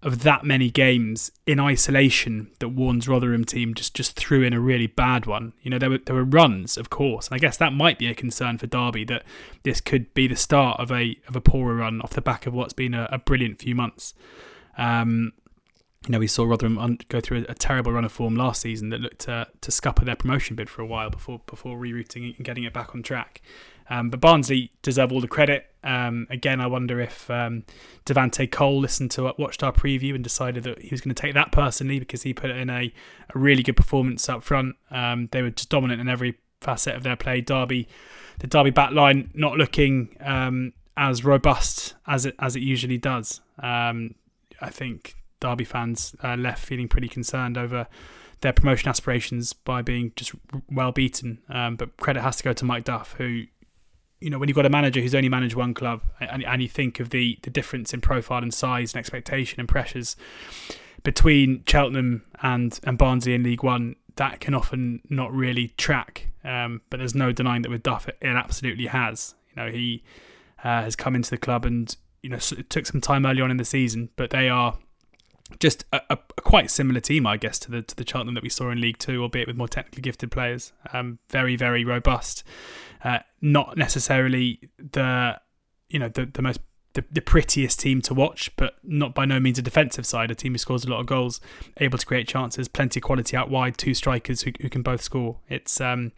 of that many games in isolation that Warne's Rotherham team just just threw in a really bad one. You know, there were there were runs, of course, and I guess that might be a concern for Derby that this could be the start of a of a poorer run off the back of what's been a, a brilliant few months. Um, you know, we saw Rotherham go through a, a terrible run of form last season that looked to, to scupper their promotion bid for a while before before rerouting and getting it back on track. Um, but Barnsley deserve all the credit. Um, again, I wonder if um, Devante Cole listened to watched our preview, and decided that he was going to take that personally because he put in a, a really good performance up front. Um, they were just dominant in every facet of their play. Derby, the Derby back line not looking um, as robust as it as it usually does. Um, I think Derby fans uh, left feeling pretty concerned over their promotion aspirations by being just well beaten. Um, but credit has to go to Mike Duff, who, you know, when you've got a manager who's only managed one club, and, and you think of the the difference in profile and size and expectation and pressures between Cheltenham and and Barnsley in League One, that can often not really track. Um, but there's no denying that with Duff, it, it absolutely has. You know, he uh, has come into the club and you know it took some time early on in the season, but they are just a, a, quite similar team, I guess, to the to the Cheltenham that we saw in League Two, albeit with more technically gifted players. Um, very very robust. Uh, not necessarily the you know the the most the, the prettiest team to watch, but not by no means a defensive side. A team who scores a lot of goals, able to create chances, plenty of quality out wide, two strikers who, who can both score. It's um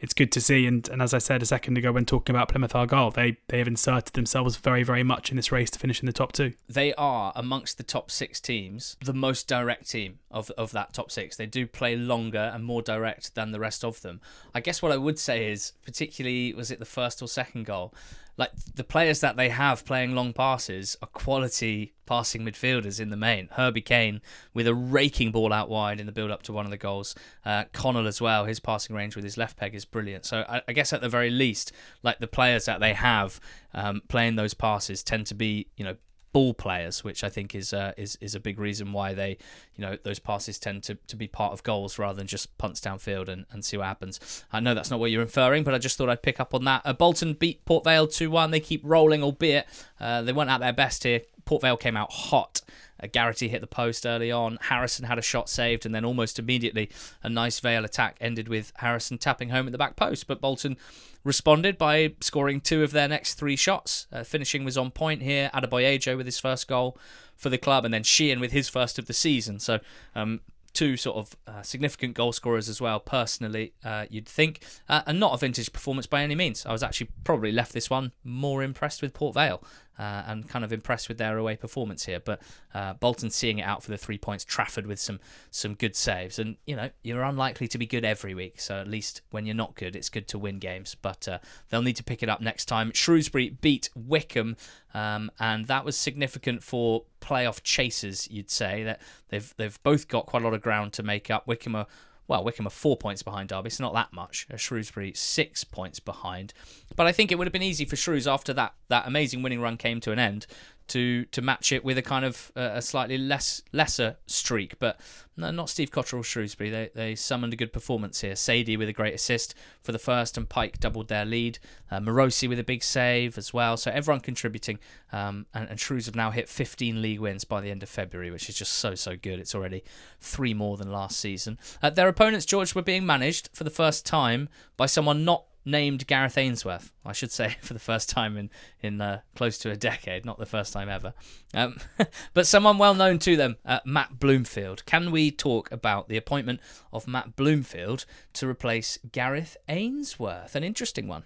it's good to see. And, and as I said a second ago when talking about Plymouth Argyle, they, they have inserted themselves very, very much in this race to finish in the top two. They are amongst the top six teams, the most direct team of of that top six. They do play longer and more direct than the rest of them. I guess what I would say is, particularly was it the first or second goal, like the players that they have playing long passes are quality passing midfielders in the main. Herbie Kane with a raking ball out wide in the build up to one of the goals. Uh, Connell as well, his passing range with his left peg is brilliant. So I, I guess at the very least, like the players that they have um, playing those passes tend to be, you know, ball players, which I think is uh, is is a big reason why they, you know, those passes tend to, to be part of goals rather than just punts downfield and, and see what happens. I know that's not what you're inferring, but I just thought I'd pick up on that. Uh, Bolton beat Port Vale 2 1. They keep rolling, albeit uh, they weren't at their best here. Port Vale came out hot. Uh, Garrity hit the post early on. Harrison had a shot saved, and then almost immediately a nice Vale attack ended with Harrison tapping home at the back post. But Bolton responded by scoring two of their next three shots. Uh, finishing was on point here. Adeboyejo with his first goal for the club, and then Sheehan with his first of the season. So um, two sort of uh, significant goal scorers as well, personally, uh, you'd think. Uh, and not a vintage performance by any means. I was actually probably left this one more impressed with Port Vale uh, and kind of impressed with their away performance here. But uh, Bolton seeing it out for the three points, Trafford with some some good saves, and you know you're unlikely to be good every week. So at least when you're not good, it's good to win games. But uh, they'll need to pick it up next time. Shrewsbury beat Wycombe, um, and that was significant for playoff chasers. You'd say that they've they've both got quite a lot of ground to make up. Wycombe are well, Wycombe are four points behind Derby, so not that much. Uh, Shrewsbury six points behind, but I think it would have been easy for Shrews after that that amazing winning run came to an end to to match it with a kind of uh, a slightly less lesser streak. But no, not Steve Cotterill Shrewsbury. They they summoned a good performance here. Saydee with a great assist for the first, and Pike doubled their lead. Uh, Maroši with a big save as well. So everyone contributing, um, and, and Shrews have now hit 15 league wins by the end of February, which is just so so good. It's already three more than last season. Uh, their opponents, George, were being managed for the first time by someone not named Gareth Ainsworth. I should say for the first time in in uh, close to a decade, not the first time ever. Um, but someone well known to them, uh, Matt Bloomfield. Can we talk about the appointment of Matt Bloomfield to replace Gareth Ainsworth? An interesting one.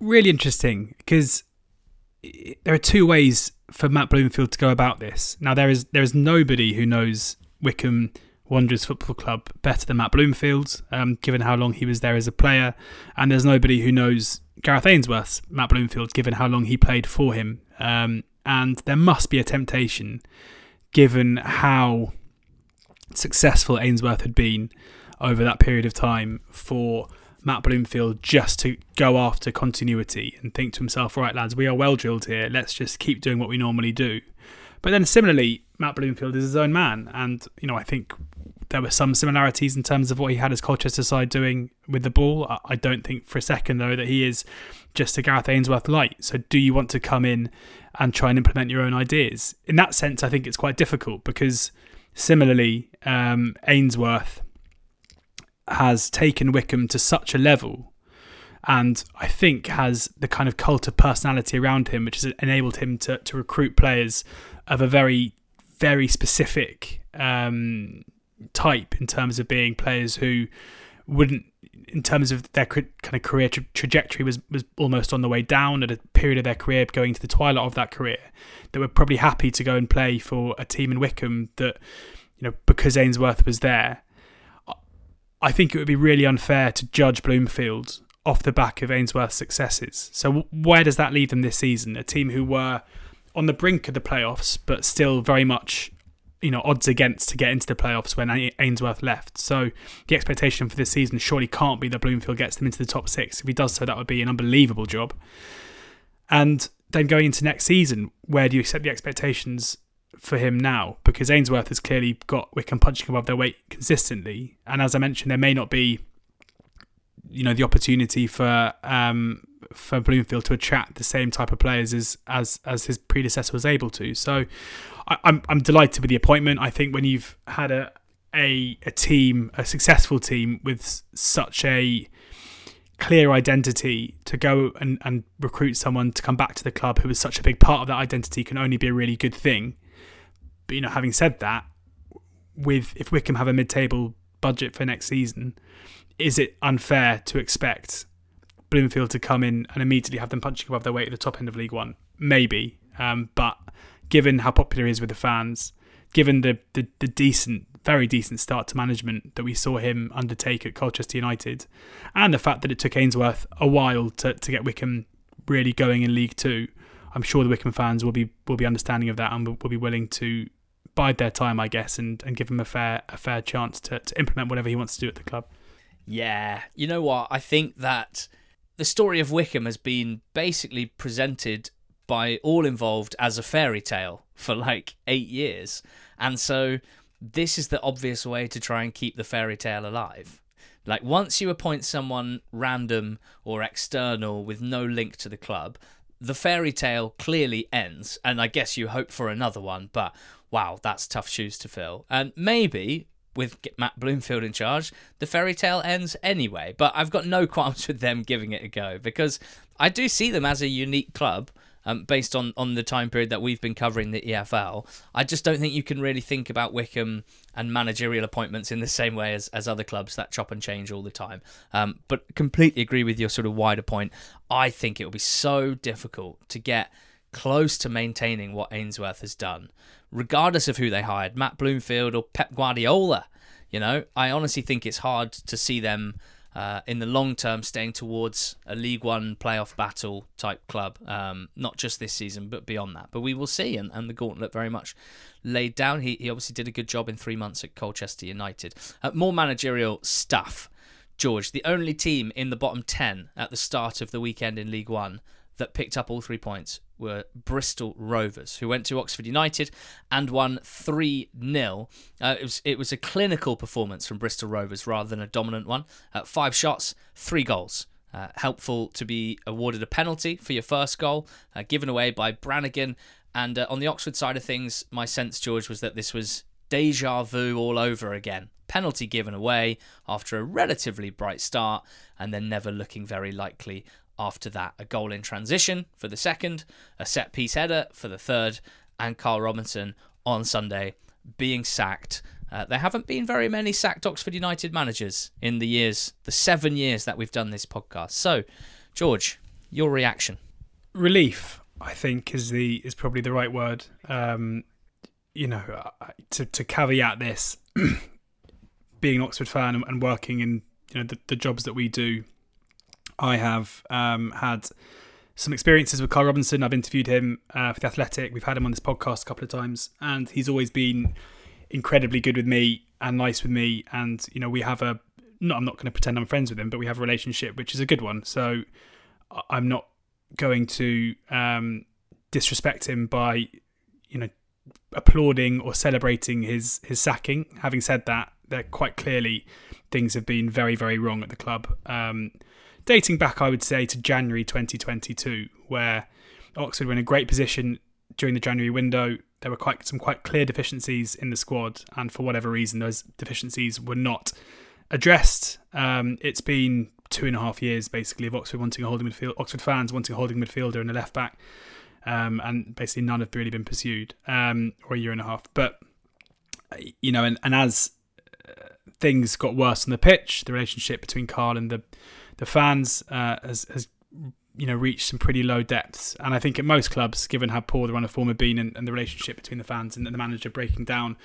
Really interesting because there are two ways for Matt Bloomfield to go about this. Now there is there is nobody who knows Wycombe Wanderers Football Club better than Matt Bloomfield, um, given how long he was there as a player. And there's nobody who knows Gareth Ainsworth's Matt Bloomfield, given how long he played for him. Um, and there must be a temptation, given how successful Ainsworth had been over that period of time, for Matt Bloomfield just to go after continuity and think to himself, right, lads, we are well drilled here. Let's just keep doing what we normally do. But then similarly, Matt Bloomfield is his own man, and you know I think there were some similarities in terms of what he had his Colchester side doing with the ball. I don't think for a second though that he is just a Gareth Ainsworth light. So do you want to come in and try and implement your own ideas? In that sense, I think it's quite difficult because similarly, um, Ainsworth has taken Wycombe to such a level and I think has the kind of cult of personality around him, which has enabled him to, to recruit players of a very, very specific um, type in terms of being players who wouldn't in terms of their kind of career tra- trajectory was, was almost on the way down at a period of their career going to the twilight of that career they were probably happy to go and play for a team in Wycombe that you know because Ainsworth was there. I think it would be really unfair to judge Bloomfield off the back of Ainsworth's successes. So where does that leave them this season? A team who were on the brink of the playoffs but still very much you know odds against to get into the playoffs when Ainsworth left. So the expectation for this season surely can't be that Bloomfield gets them into the top six. If he does so, that would be an unbelievable job. And then going into next season, where do you set the expectations for him now? Because Ainsworth has clearly got Wycombe punching above their weight consistently, and as I mentioned, there may not be, you know, the opportunity for um, for Bloomfield to attract the same type of players as as as his predecessor was able to. So I, I'm I'm delighted with the appointment. I think when you've had a a a team, a successful team with such a clear identity to go and, and recruit someone to come back to the club who was such a big part of that identity can only be a really good thing. But you know, having said that, with if Wycombe have a mid-table budget for next season, is it unfair to expect Bloomfield to come in and immediately have them punching above their weight at the top end of League One? Maybe, um, but given how popular he is with the fans, given the, the, the decent, very decent start to management that we saw him undertake at Colchester United, and the fact that it took Ainsworth a while to, to get Wycombe really going in League Two, I'm sure the Wycombe fans will be will be understanding of that and will, be willing to bide their time, I guess, and, and give him a fair a fair chance to, to implement whatever he wants to do at the club. Yeah, you know what? I think that the story of Wycombe has been basically presented by all involved as a fairy tale for like eight years. And so this is the obvious way to try and keep the fairy tale alive. Like once you appoint someone random or external with no link to the club, the fairy tale clearly ends, and I guess you hope for another one, but wow, that's tough shoes to fill. And maybe with Matt Bloomfield in charge, the fairy tale ends anyway. But I've got no qualms with them giving it a go because I do see them as a unique club. Um, based on, on the time period that we've been covering the EFL, I just don't think you can really think about Wycombe and managerial appointments in the same way as, as other clubs that chop and change all the time. Um, but completely agree with your sort of wider point. I think it will be so difficult to get close to maintaining what Ainsworth has done regardless of who they hired, Matt Bloomfield or Pep Guardiola. You know, I honestly think it's hard to see them uh, in the long term staying towards a League One playoff battle type club, um, not just this season, but beyond that. But we will see, and, and the gauntlet very much laid down. He, he obviously did a good job in three months at Colchester United. Uh, more managerial stuff. George, the only team in the bottom 10 at the start of the weekend in League One that picked up all three points were Bristol Rovers, who went to Oxford United and won 3 0. Uh, it, was, it was a clinical performance from Bristol Rovers rather than a dominant one. Uh, five shots, three goals. Uh, helpful to be awarded a penalty for your first goal, uh, given away by Brannagan. And uh, on the Oxford side of things, my sense, George, was that this was deja vu all over again. Penalty given away after a relatively bright start, and then never looking very likely after that, a goal in transition for the second, a set piece header for the third, and Karl Robinson on Sunday being sacked. Uh, there haven't been very many sacked Oxford United managers in the years, the seven years that we've done this podcast. So, George, your reaction? Relief, I think, is the is probably the right word. Um, you know, to to caveat this, being an Oxford fan and, working in you know the, the jobs that we do I have um, had some experiences with Karl Robinson. I've interviewed him uh, for The Athletic. We've had him on this podcast a couple of times, and he's always been incredibly good with me and nice with me. And, you know, we have a, not, I'm not going to pretend I'm friends with him, but we have a relationship, which is a good one. So I'm not going to um, disrespect him by, you know, applauding or celebrating his his sacking. Having said that, there quite clearly things have been very very wrong at the club. Um, dating back, I would say, to January 2022, where Oxford were in a great position during the January window. There were quite some quite clear deficiencies in the squad, and for whatever reason, those deficiencies were not addressed. Um, it's been two and a half years basically of Oxford wanting a holding midfield, Oxford fans wanting a holding midfielder and a left back, um, and basically none have really been pursued, um, or a year and a half. But you know, and, and as uh, things got worse on the pitch, the relationship between Karl and the the fans uh, has, has you know reached some pretty low depths. And i think at most clubs given how poor the run of form had been and, and the relationship between the fans and the manager breaking down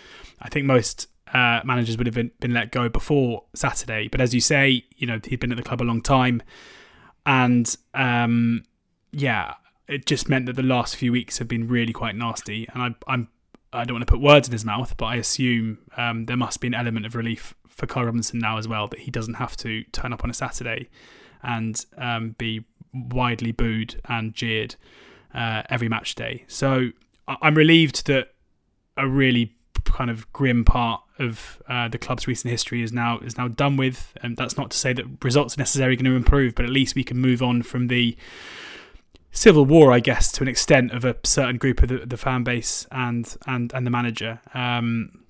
i think most uh, managers would have been, been let go before saturday. But as you say you know he'd been at the club a long time. And um, yeah it just meant that the last few weeks have been really quite nasty. And I, i'm I don't want to put words in his mouth, but I assume um, there must be an element of relief for Karl Robinson now as well that he doesn't have to turn up on a Saturday and um, be widely booed and jeered uh, every match day. So I'm relieved that a really kind of grim part of uh, the club's recent history is now is now done with, and that's not to say that results are necessarily going to improve, but at least we can move on from the civil war, I guess, to an extent of a certain group of the, the fan base and and and the manager. Um,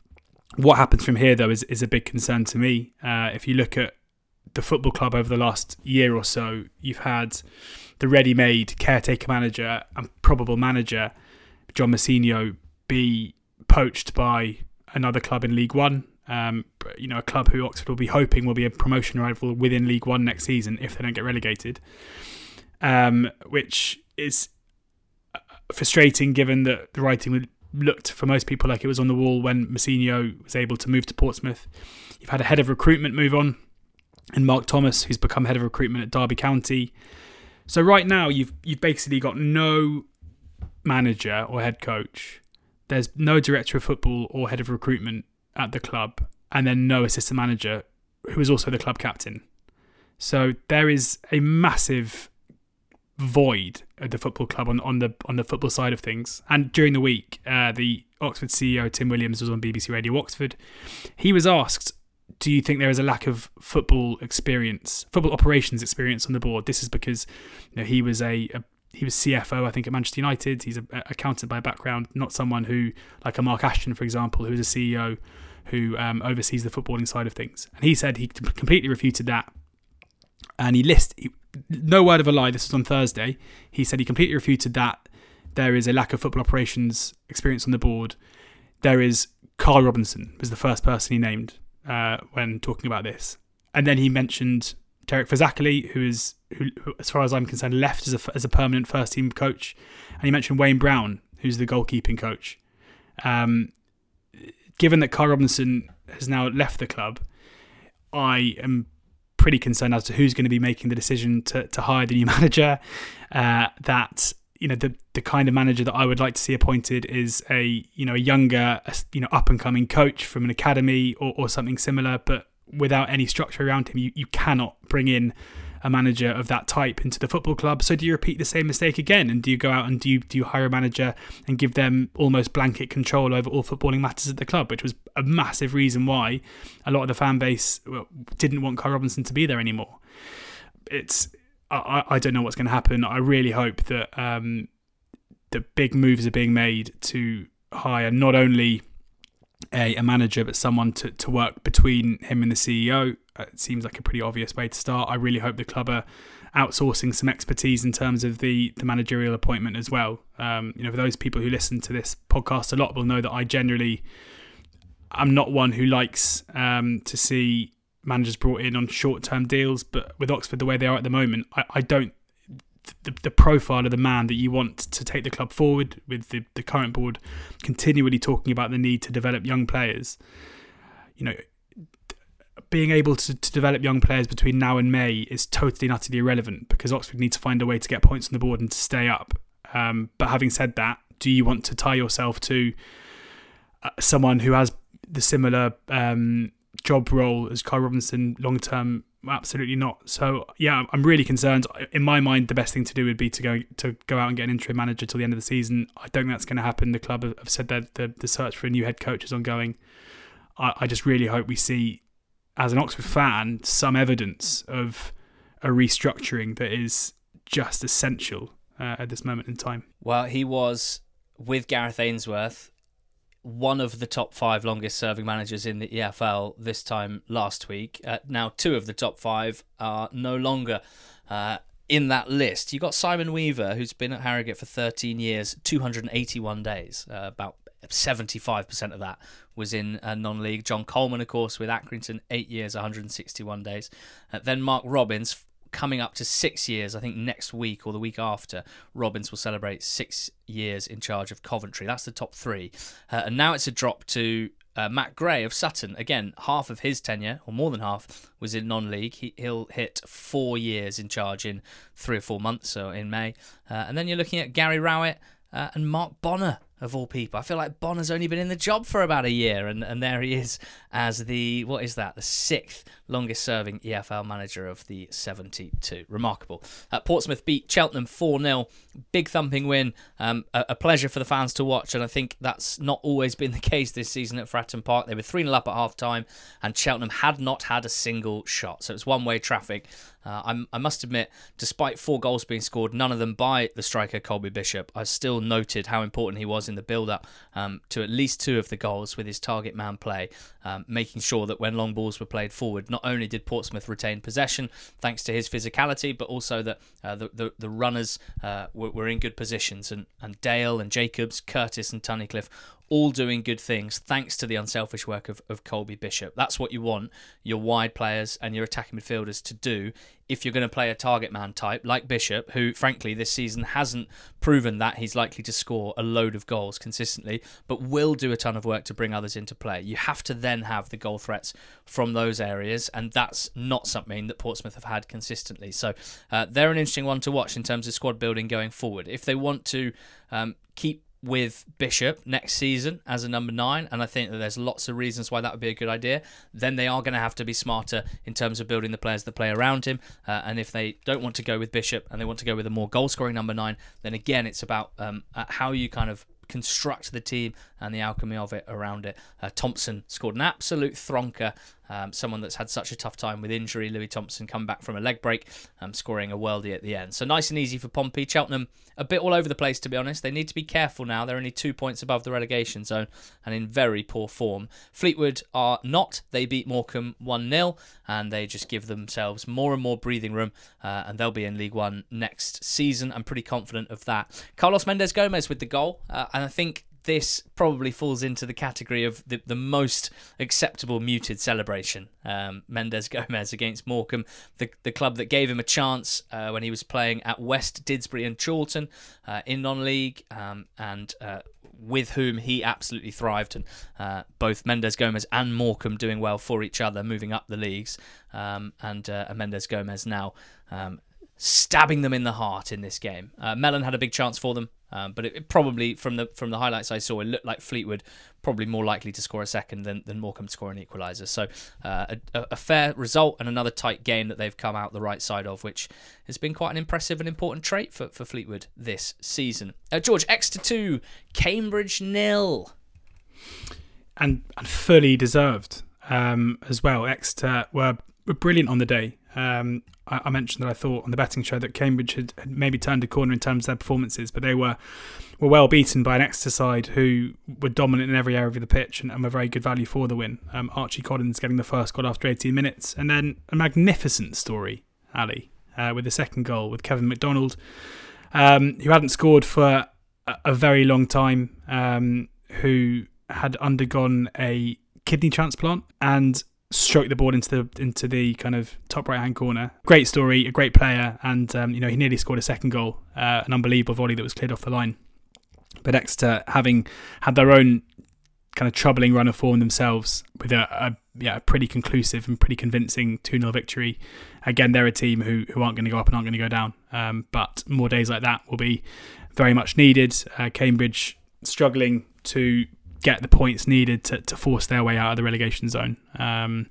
what happens from here, though, is, is a big concern to me. Uh, if you look at the football club over the last year or so, you've had the ready-made caretaker manager and probable manager John Mousinho be poached by another club in League One. Um, you know, a club who Oxford will be hoping will be a promotion rival within League One next season if they don't get relegated. Um, which is uh, frustrating given that the writing looked for most people like it was on the wall when Mousinho was able to move to Portsmouth. You've had a head of recruitment move on, and Mark Thomas, who's become head of recruitment at Derby County. So right now, you've you've basically got no manager or head coach. There's no director of football or head of recruitment at the club, and then no assistant manager who is also the club captain. So there is a massive void at the football club on, on the on the football side of things. And during the week, uh, the Oxford CEO Tim Williams was on BBC Radio Oxford. He was asked, "Do you think there is a lack of football experience, football operations experience on the board?" This is because you know, he was a, a he was CFO, I think, at Manchester United. He's an accountant by background, not someone who, like a Mark Ashton, for example, who is a CEO who um, oversees the footballing side of things. And he said he completely refuted that. And he list no word of a lie. This was on Thursday. He said he completely refuted that there is a lack of football operations experience on the board. There is Karl Robinson was the first person he named uh, when talking about this, and then he mentioned Derek Fazackerley, who is, who, who, as far as I'm concerned, left as a, as a permanent first team coach, and he mentioned Wayne Brown, who's the goalkeeping coach. Um, given that Karl Robinson has now left the club, I am pretty concerned as to who's going to be making the decision to, to hire the new manager. Uh, that you know the the kind of manager that I would like to see appointed is a you know a younger you know up and coming coach from an academy or, or something similar, but without any structure around him, you, you cannot bring in a manager of that type into the football club. So do you repeat the same mistake again, and do you go out and do you do you hire a manager and give them almost blanket control over all footballing matters at the club, which was a massive reason why a lot of the fan base didn't want Karl Robinson to be there anymore. It's I, I don't know what's going to happen. I really hope that um, the big moves are being made to hire not only a, a manager, but someone to, to work between him and the CEO. Uh, it seems like a pretty obvious way to start. I really hope the club are outsourcing some expertise in terms of the, the managerial appointment as well. Um, you know, for those people who listen to this podcast a lot will know that I generally I'm not one who likes um, to see managers brought in on short term deals, but with Oxford the way they are at the moment, I, I don't the, the profile of the man that you want to take the club forward with the, the current board continually talking about the need to develop young players. You know, being able to, to develop young players between now and May is totally and utterly irrelevant because Oxford need to find a way to get points on the board and to stay up. Um, but having said that, do you want to tie yourself to uh, someone who has the similar um, job role as Karl Robinson long term absolutely not. So yeah, I'm really concerned. In my mind, the best thing to do would be to go to go out and get an interim manager till the end of the season. I don't think that's going to happen. The club have said that the, the search for a new head coach is ongoing. I, I just really hope we see, as an Oxford fan, some evidence of a restructuring that is just essential uh, at this moment in time. Well, he was with Gareth Ainsworth one of the top five longest serving managers in the EFL this time last week. Uh, now, two of the top five are no longer uh, in that list. You've got Simon Weaver, who's been at Harrogate for 13 years, 281 days, uh, about 75% of that was in uh, non league. John Coleman, of course, with Accrington, eight years, 161 days. Uh, then Mark Robins, coming up to six years. I think next week or the week after, Robbins will celebrate six years in charge of Coventry. That's the top three. Uh, and now it's a drop to uh, Matt Gray of Sutton. Again, half of his tenure, or more than half, was in non league. He, will hit four years in charge in three or four months, so in May. Uh, and then you're looking at Gary Rowett uh, and Mark Bonner of all people. I feel like Bonner's only been in the job for about a year, and, and there he is as the, what is that, the sixth longest serving EFL manager of the 72. Remarkable. Uh, Portsmouth beat Cheltenham 4 0. Big thumping win. Um, a, a, pleasure for the fans to watch, and I think that's not always been the case this season at Fratton Park. They were 3 0 up at half time, and Cheltenham had not had a single shot. So it's one way traffic. Uh, i must admit, despite four goals being scored, none of them by the striker Colby Bishop, I still noted how important he was in the build up um, to at least two of the goals with his target man play, um, making sure that when long balls were played forward, not only did Portsmouth retain possession thanks to his physicality, but also that uh, the, the, the runners uh, were, were in good positions. And, and Dale and Jacobs, Curtis and Tunnicliffe all doing good things thanks to the unselfish work of, of Colby Bishop. That's what you want your wide players and your attacking midfielders to do if you're going to play a target man type like Bishop, who frankly this season hasn't proven that he's likely to score a load of goals consistently, but will do a ton of work to bring others into play. You have to then have the goal threats from those areas, and that's not something that Portsmouth have had consistently. So uh, they're an interesting one to watch in terms of squad building going forward. If they want to um, keep with Bishop next season as a number nine, and I think that there's lots of reasons why that would be a good idea. Then they are going to have to be smarter in terms of building the players that play around him. Uh, and if they don't want to go with Bishop and they want to go with a more goal scoring number nine, then again, it's about um, uh, how you kind of construct the team and the alchemy of it around it. Uh, Thompson scored an absolute thronker. Um, someone that's had such a tough time with injury, Louis Thompson, come back from a leg break, um, scoring a worldie at the end. So nice and easy for Pompey. Cheltenham a bit all over the place, to be honest. They need to be careful now. They're only two points above the relegation zone and in very poor form. Fleetwood are not. They beat Morecambe 1 0 and they just give themselves more and more breathing room uh, and they'll be in League One next season. I'm pretty confident of that. Carlos Mendes Gomez with the goal, uh, and I think this probably falls into the category of the, the most acceptable muted celebration. Um, Mendes Gomez against Morecambe, the, the club that gave him a chance uh, when he was playing at West Didsbury and Chorlton uh, in non league, um, and uh, with whom he absolutely thrived. And uh, both Mendes Gomez and Morecambe doing well for each other, moving up the leagues. Um, and uh, Mendes Gomez now um, stabbing them in the heart in this game. Uh, Mellon had a big chance for them, um, but it, it, probably from the from the highlights I saw, it looked like Fleetwood probably more likely to score a second than, than Morecambe to score an equaliser. So uh, a, a, fair result and another tight game that they've come out the right side of, which has been quite an impressive and important trait for, for Fleetwood this season. Uh, George, Exeter 2, Cambridge nil. And, and fully deserved um, as well. Exeter were, were brilliant on the day. Um, I, I, mentioned that I thought on the betting show that Cambridge had, had, maybe turned a corner in terms of their performances, but they were were well beaten by an Exeter side who were dominant in every area of the pitch and, and were very good value for the win. Um, Archie Collins getting the first goal after 18 minutes, and then a magnificent story, Ali, uh, with the second goal with Kevin McDonald, um, who hadn't scored for a, a very long time, um, who had undergone a kidney transplant and stroke the ball into the into the kind of top right hand corner. Great story, a great player, and um, you know he nearly scored a second goal, uh, an unbelievable volley that was cleared off the line. But Exeter, having had their own kind of troubling run of form themselves with a, a yeah a pretty conclusive and pretty convincing 2 0 victory. Again, they're a team who, who aren't going to go up and aren't going to go down. Um, but more days like that will be very much needed. Uh, Cambridge struggling to get the points needed to, to force their way out of the relegation zone. Um,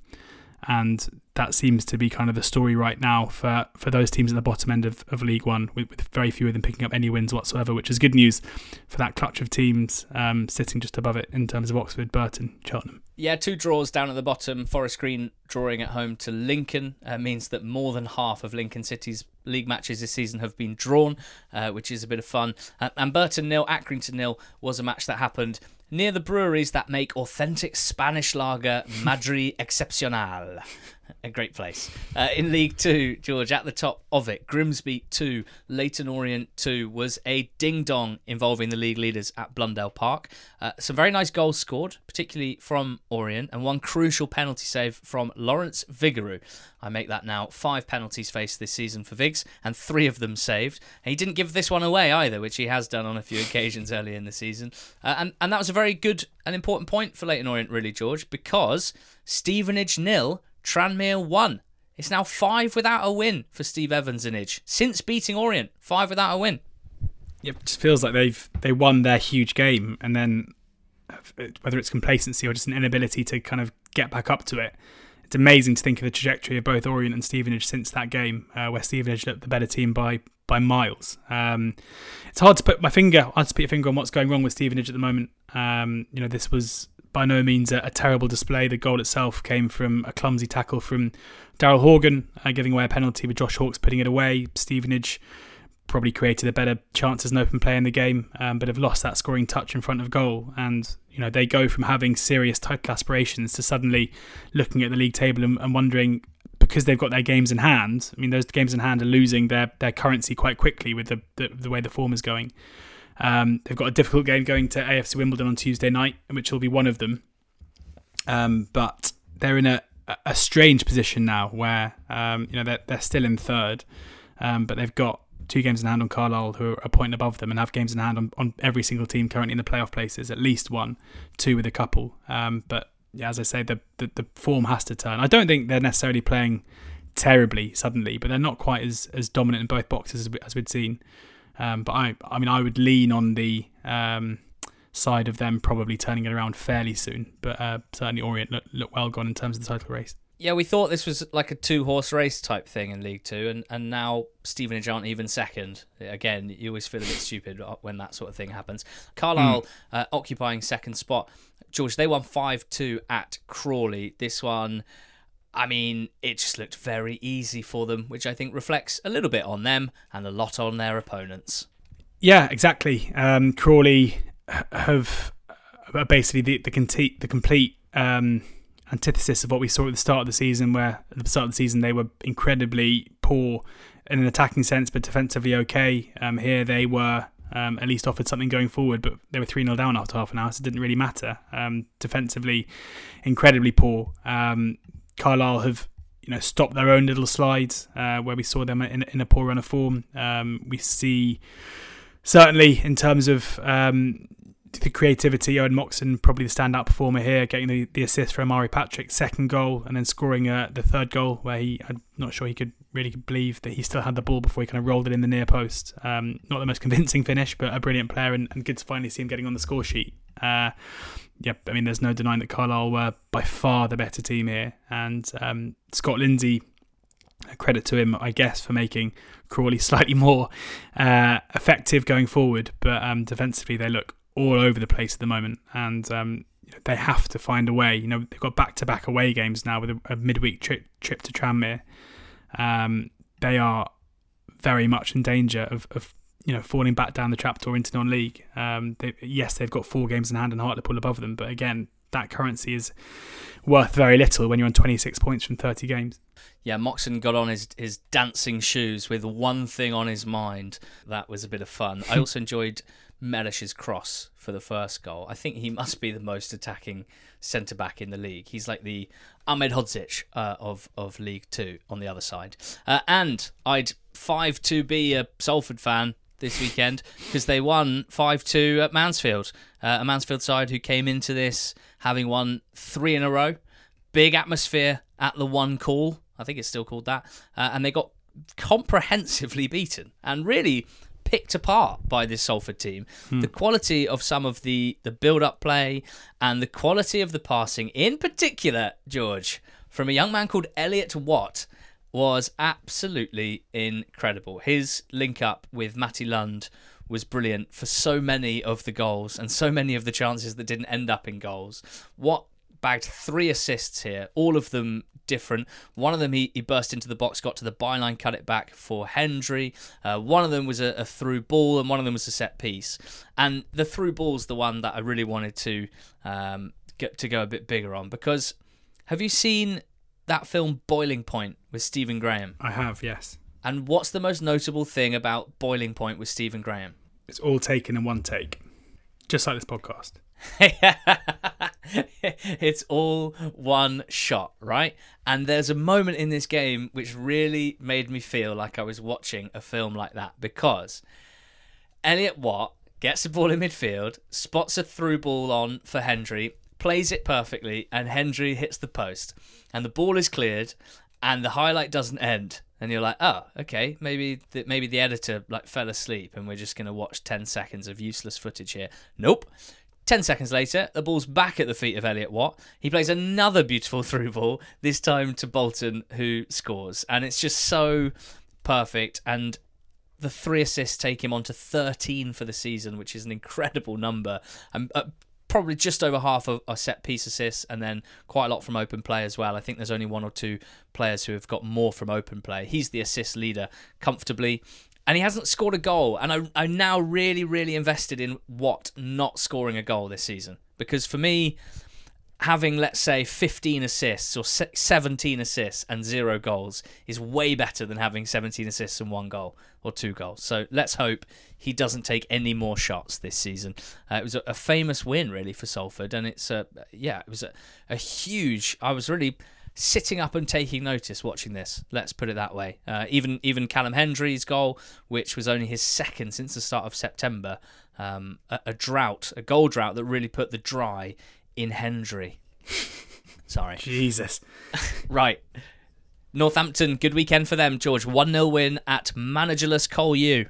and that seems to be kind of the story right now for, for those teams at the bottom end of, of League One, with, with very few of them picking up any wins whatsoever, which is good news for that clutch of teams um, sitting just above it in terms of Oxford, Burton, Cheltenham. Yeah, two draws down at the bottom. Forest Green drawing at home to Lincoln uh, means that more than half of Lincoln City's league matches this season have been drawn, uh, which is a bit of fun. Uh, and Burton nil, Accrington nil was a match that happened near the breweries that make authentic Spanish lager Madri Excepcional a great place. Uh, in League Two, George, at the top of it, Grimsby 2, Leyton Orient 2 was a ding dong involving the league leaders at Blundell Park. Uh, some very nice goals scored, particularly from Orient, and one crucial penalty save from Lawrence Vigouroux. I make that now five penalties faced this season for Vigs, and three of them saved. And he didn't give this one away either, which he has done on a few occasions earlier in the season. Uh, and, and that was a very good and important point for Leyton Orient, really, George, because Stevenage nil Tranmere 1. It's now five without a win for Steve Evans and Idge since beating Orient. Five without a win. Yeah, it just feels like they've they won their huge game, and then whether it's complacency or just an inability to kind of get back up to it. It's amazing to think of the trajectory of both Orient and Stevenage since that game, uh, where Stevenage looked the better team by by miles. Um, it's hard to put my finger, hard to put your finger on what's going wrong with Stevenage at the moment. Um, you know, this was by no means a, a, terrible display. The goal itself came from a clumsy tackle from Daryl Horgan, uh, giving away a penalty with Josh Hawkes putting it away. Stevenage probably created a better chance as an open play in the game, um, but have lost that scoring touch in front of goal. And you know they go from having serious title aspirations to suddenly looking at the league table and, and wondering because they've got their games in hand. I mean, those games in hand are losing their their currency quite quickly with the the, the way the form is going. Um, they've got a difficult game going to AFC Wimbledon on Tuesday night, which will be one of them. Um, but they're in a, a strange position now where um, you know they're, they're still in third, um, but they've got two games in hand on Carlisle, who are a point above them, and have games in hand on, on every single team currently in the playoff places, at least one, two with a couple. Um, but yeah, as I say, the, the the form has to turn. I don't think they're necessarily playing terribly suddenly, but they're not quite as as dominant in both boxes as, we, as we'd seen. Um, but I, I mean, I would lean on the um, side of them probably turning it around fairly soon. But uh, certainly Orient look, look well gone in terms of the title race. Yeah, we thought this was like a two horse race type thing in League Two, and, and now Stevenage aren't even second. Again, you always feel a bit stupid when that sort of thing happens. Carlisle mm. uh, occupying second spot. George, they won 5 2 at Crawley. This one, I mean, it just looked very easy for them, which I think reflects a little bit on them and a lot on their opponents. Yeah, exactly. Um, Crawley have uh, basically the, the, complete, the complete um, antithesis of what we saw at the start of the season, where at the start of the season they were incredibly poor in an attacking sense, but defensively okay. Um, here they were um, at least offered something going forward, but they were 3 0 down after half an hour, so it didn't really matter. Um, defensively, incredibly poor. Um, Carlisle have you know stopped their own little slides uh, where we saw them in, in a poor run of form. Um, we see certainly in terms of um, the creativity, Owen Moxon probably the standout performer here, getting the, the assist for Omari Patrick's second goal and then scoring uh, the third goal where he, I'm not sure he could really believe that he still had the ball before he kind of rolled it in the near post. Um, not the most convincing finish, but a brilliant player and, and good to finally see him getting on the score sheet. Uh, yeah, I mean, there's no denying that Carlisle were by far the better team here. And um, Scott Lindsey, credit to him, I guess, for making Crawley slightly more uh, effective going forward. But um, defensively, they look all over the place at the moment, and um, they have to find a way. You know, they've got back-to-back away games now with a, a midweek trip trip to Tranmere. Um, they are very much in danger of, of you know falling back down the trapdoor into non-league. Um, they, yes, they've got four games in hand and Hartlepool above them, but again, that currency is worth very little when you're on 26 points from 30 games. Yeah, Moxon got on his, his dancing shoes with one thing on his mind. That was a bit of fun. I also enjoyed Mellish's cross for the first goal. I think he must be the most attacking centre back in the league. He's like the Ahmed Hodzic uh, of of League Two on the other side. Uh, and I'd five to be a Salford fan this weekend because they won five two at Mansfield. Uh, a Mansfield side who came into this having won three in a row. Big atmosphere at the one call. I think it's still called that. Uh, and they got comprehensively beaten and really picked apart by this Salford team. Hmm. The quality of some of the the build up play and the quality of the passing, in particular, George, from a young man called Elliot Watt, was absolutely incredible. His link up with Matty Lund was brilliant for so many of the goals and so many of the chances that didn't end up in goals. Watt bagged three assists here, all of them different. One of them he, he burst into the box, got to the byline, cut it back for Hendry. Uh, one of them was a, a, through ball, and one of them was a set piece. And the through ball's the one that I really wanted to um, get to go a bit bigger on because have you seen that film Boiling Point with Stephen Graham? I have, yes. And what's the most notable thing about Boiling Point with Stephen Graham? It's all taken in one take, just like this podcast. it's all one shot, right? And there's a moment in this game which really made me feel like I was watching a film like that because Elliot Watt gets the ball in midfield, spots a through ball on for Hendry, plays it perfectly, and Hendry hits the post. And the ball is cleared, and the highlight doesn't end. And you're like, oh, okay, maybe the, maybe the editor like fell asleep, and we're just gonna watch ten seconds of useless footage here. Nope. 10 seconds later, the ball's back at the feet of Elliot Watt. He plays another beautiful through ball, this time to Bolton, who scores. And it's just so perfect. And the three assists take him on to 13 for the season, which is an incredible number. And uh, probably just over half of a set piece assists, and then quite a lot from open play as well. I think there's only one or two players who have got more from open play. He's the assist leader comfortably and he hasn't scored a goal. And I, I'm now really, really invested in Watt not scoring a goal this season because for me, having let's say 15 assists or 17 assists and zero goals is way better than having 17 assists and one goal or two goals. So let's hope he doesn't take any more shots this season. Uh, it was a, a, famous win really for Salford, and it's a yeah, it was a, a huge. I was really sitting up and taking notice watching this. Let's put it that way. Uh, even even Callum Hendry's goal, which was only his second since the start of September, um, a, a, drought, a goal drought that really put the dry in Hendry. Sorry. Jesus. right. Northampton, good weekend for them, George. 1 0 win at managerless Col U.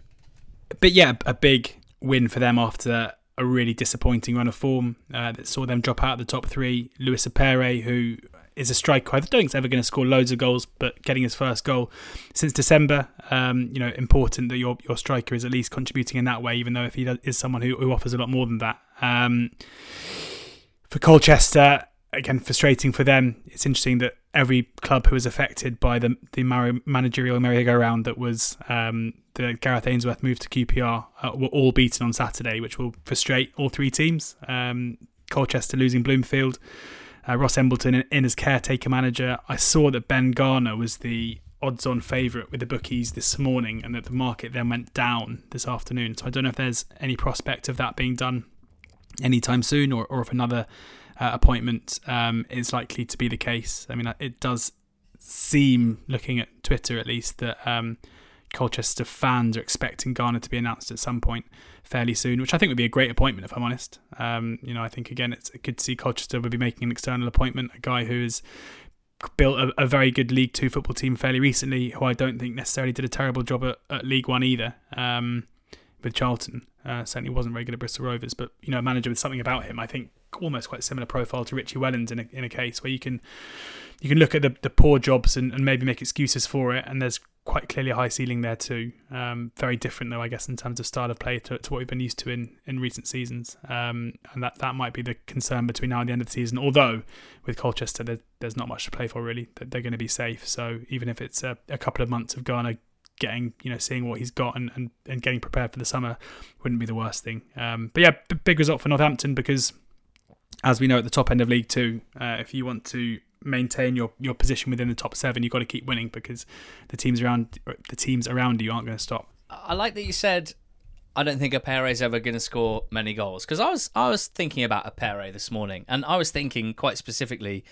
But yeah, a big win for them after a really disappointing run of form uh, that saw them drop out of the top three. Luis Apere, who is a striker I don't think is ever going to score loads of goals, but getting his first goal since December, um, you know, important that your your striker is at least contributing in that way, even though if he does, is someone who, who offers a lot more than that. Um, for Colchester, again, frustrating for them. It's interesting that every club who was affected by the the managerial merry-go-round that was um, the Gareth Ainsworth move to QPR uh, were all beaten on Saturday, which will frustrate all three teams. Um, Colchester losing Bloomfield, uh, Ross Embleton in, in, as caretaker manager. I saw that Ben Garner was the odds-on favourite with the bookies this morning, and that the market then went down this afternoon. So I don't know if there's any prospect of that being done anytime soon, or, or if another uh, appointment um, is likely to be the case. I mean, it does seem, looking at Twitter at least, that um, Colchester fans are expecting Garner to be announced at some point fairly soon, which I think would be a great appointment if I'm honest. Um, you know, I think again it's good to see Colchester would be making an external appointment, a guy who has built a, a, very good League Two football team fairly recently, who I don't think necessarily did a terrible job at, at League One either. Um, with Charlton, uh, certainly wasn't very good at Bristol Rovers, but you know, a manager with something about him, I think almost quite similar profile to Richie Wellens in a, in a case where you can you can look at the, the poor jobs and, and maybe make excuses for it, and there's quite clearly a high ceiling there too. Um, very different though, I guess, in terms of style of play to, to what we've been used to in, in recent seasons. Um, and that, that might be the concern between now and the end of the season. Although with Colchester, there, there's not much to play for really. They're going to be safe. So even if it's a, a couple of months of Garner getting, you know, seeing what he's got and, and, and getting prepared for the summer, wouldn't be the worst thing. Um, but yeah, big result for Northampton because as we know at the top end of League Two, uh, if you want to maintain your, your position within the top seven, you've got to keep winning because the teams around the teams around you aren't going to stop. I like that you said. I don't think Apere is ever going to score many goals because I was I was thinking about Apere this morning, and I was thinking quite specifically,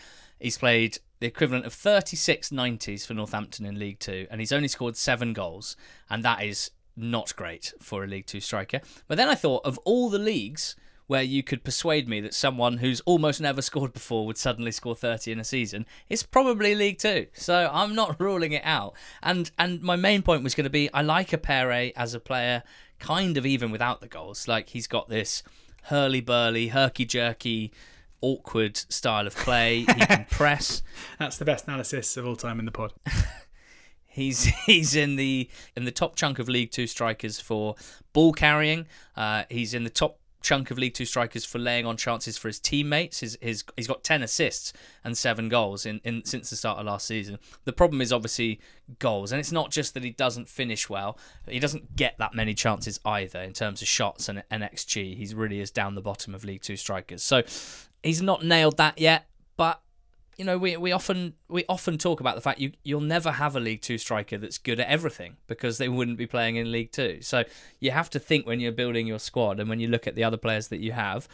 he's played the equivalent of 36 90s for Northampton in League Two, and he's only scored seven goals, and that is not great for a League Two striker. But then I thought of all the leagues where you could persuade me that someone who's almost never scored before would suddenly score 30 in a season, it's probably League Two. So I'm not ruling it out. And and my main point was going to be I like a Apere as a player, kind of even without the goals. Like he's got this hurly burly, herky jerky, awkward style of play. He can press. That's the best analysis of all time in the pod. He's he's in the in the top chunk of League Two strikers for ball carrying. Uh, he's in the top chunk of League Two strikers for laying on chances for his teammates. His, his he's got ten assists and seven goals in, in since the start of last season. The problem is obviously goals, and it's not just that he doesn't finish well. He doesn't get that many chances either in terms of shots and, and xG. He really is down the bottom of League Two strikers. So he's not nailed that yet, but you know, we, we often we often talk about the fact you you'll never have a League Two striker that's good at everything because they wouldn't be playing in League Two. So you have to think when you're building your squad and when you look at the other players that you have,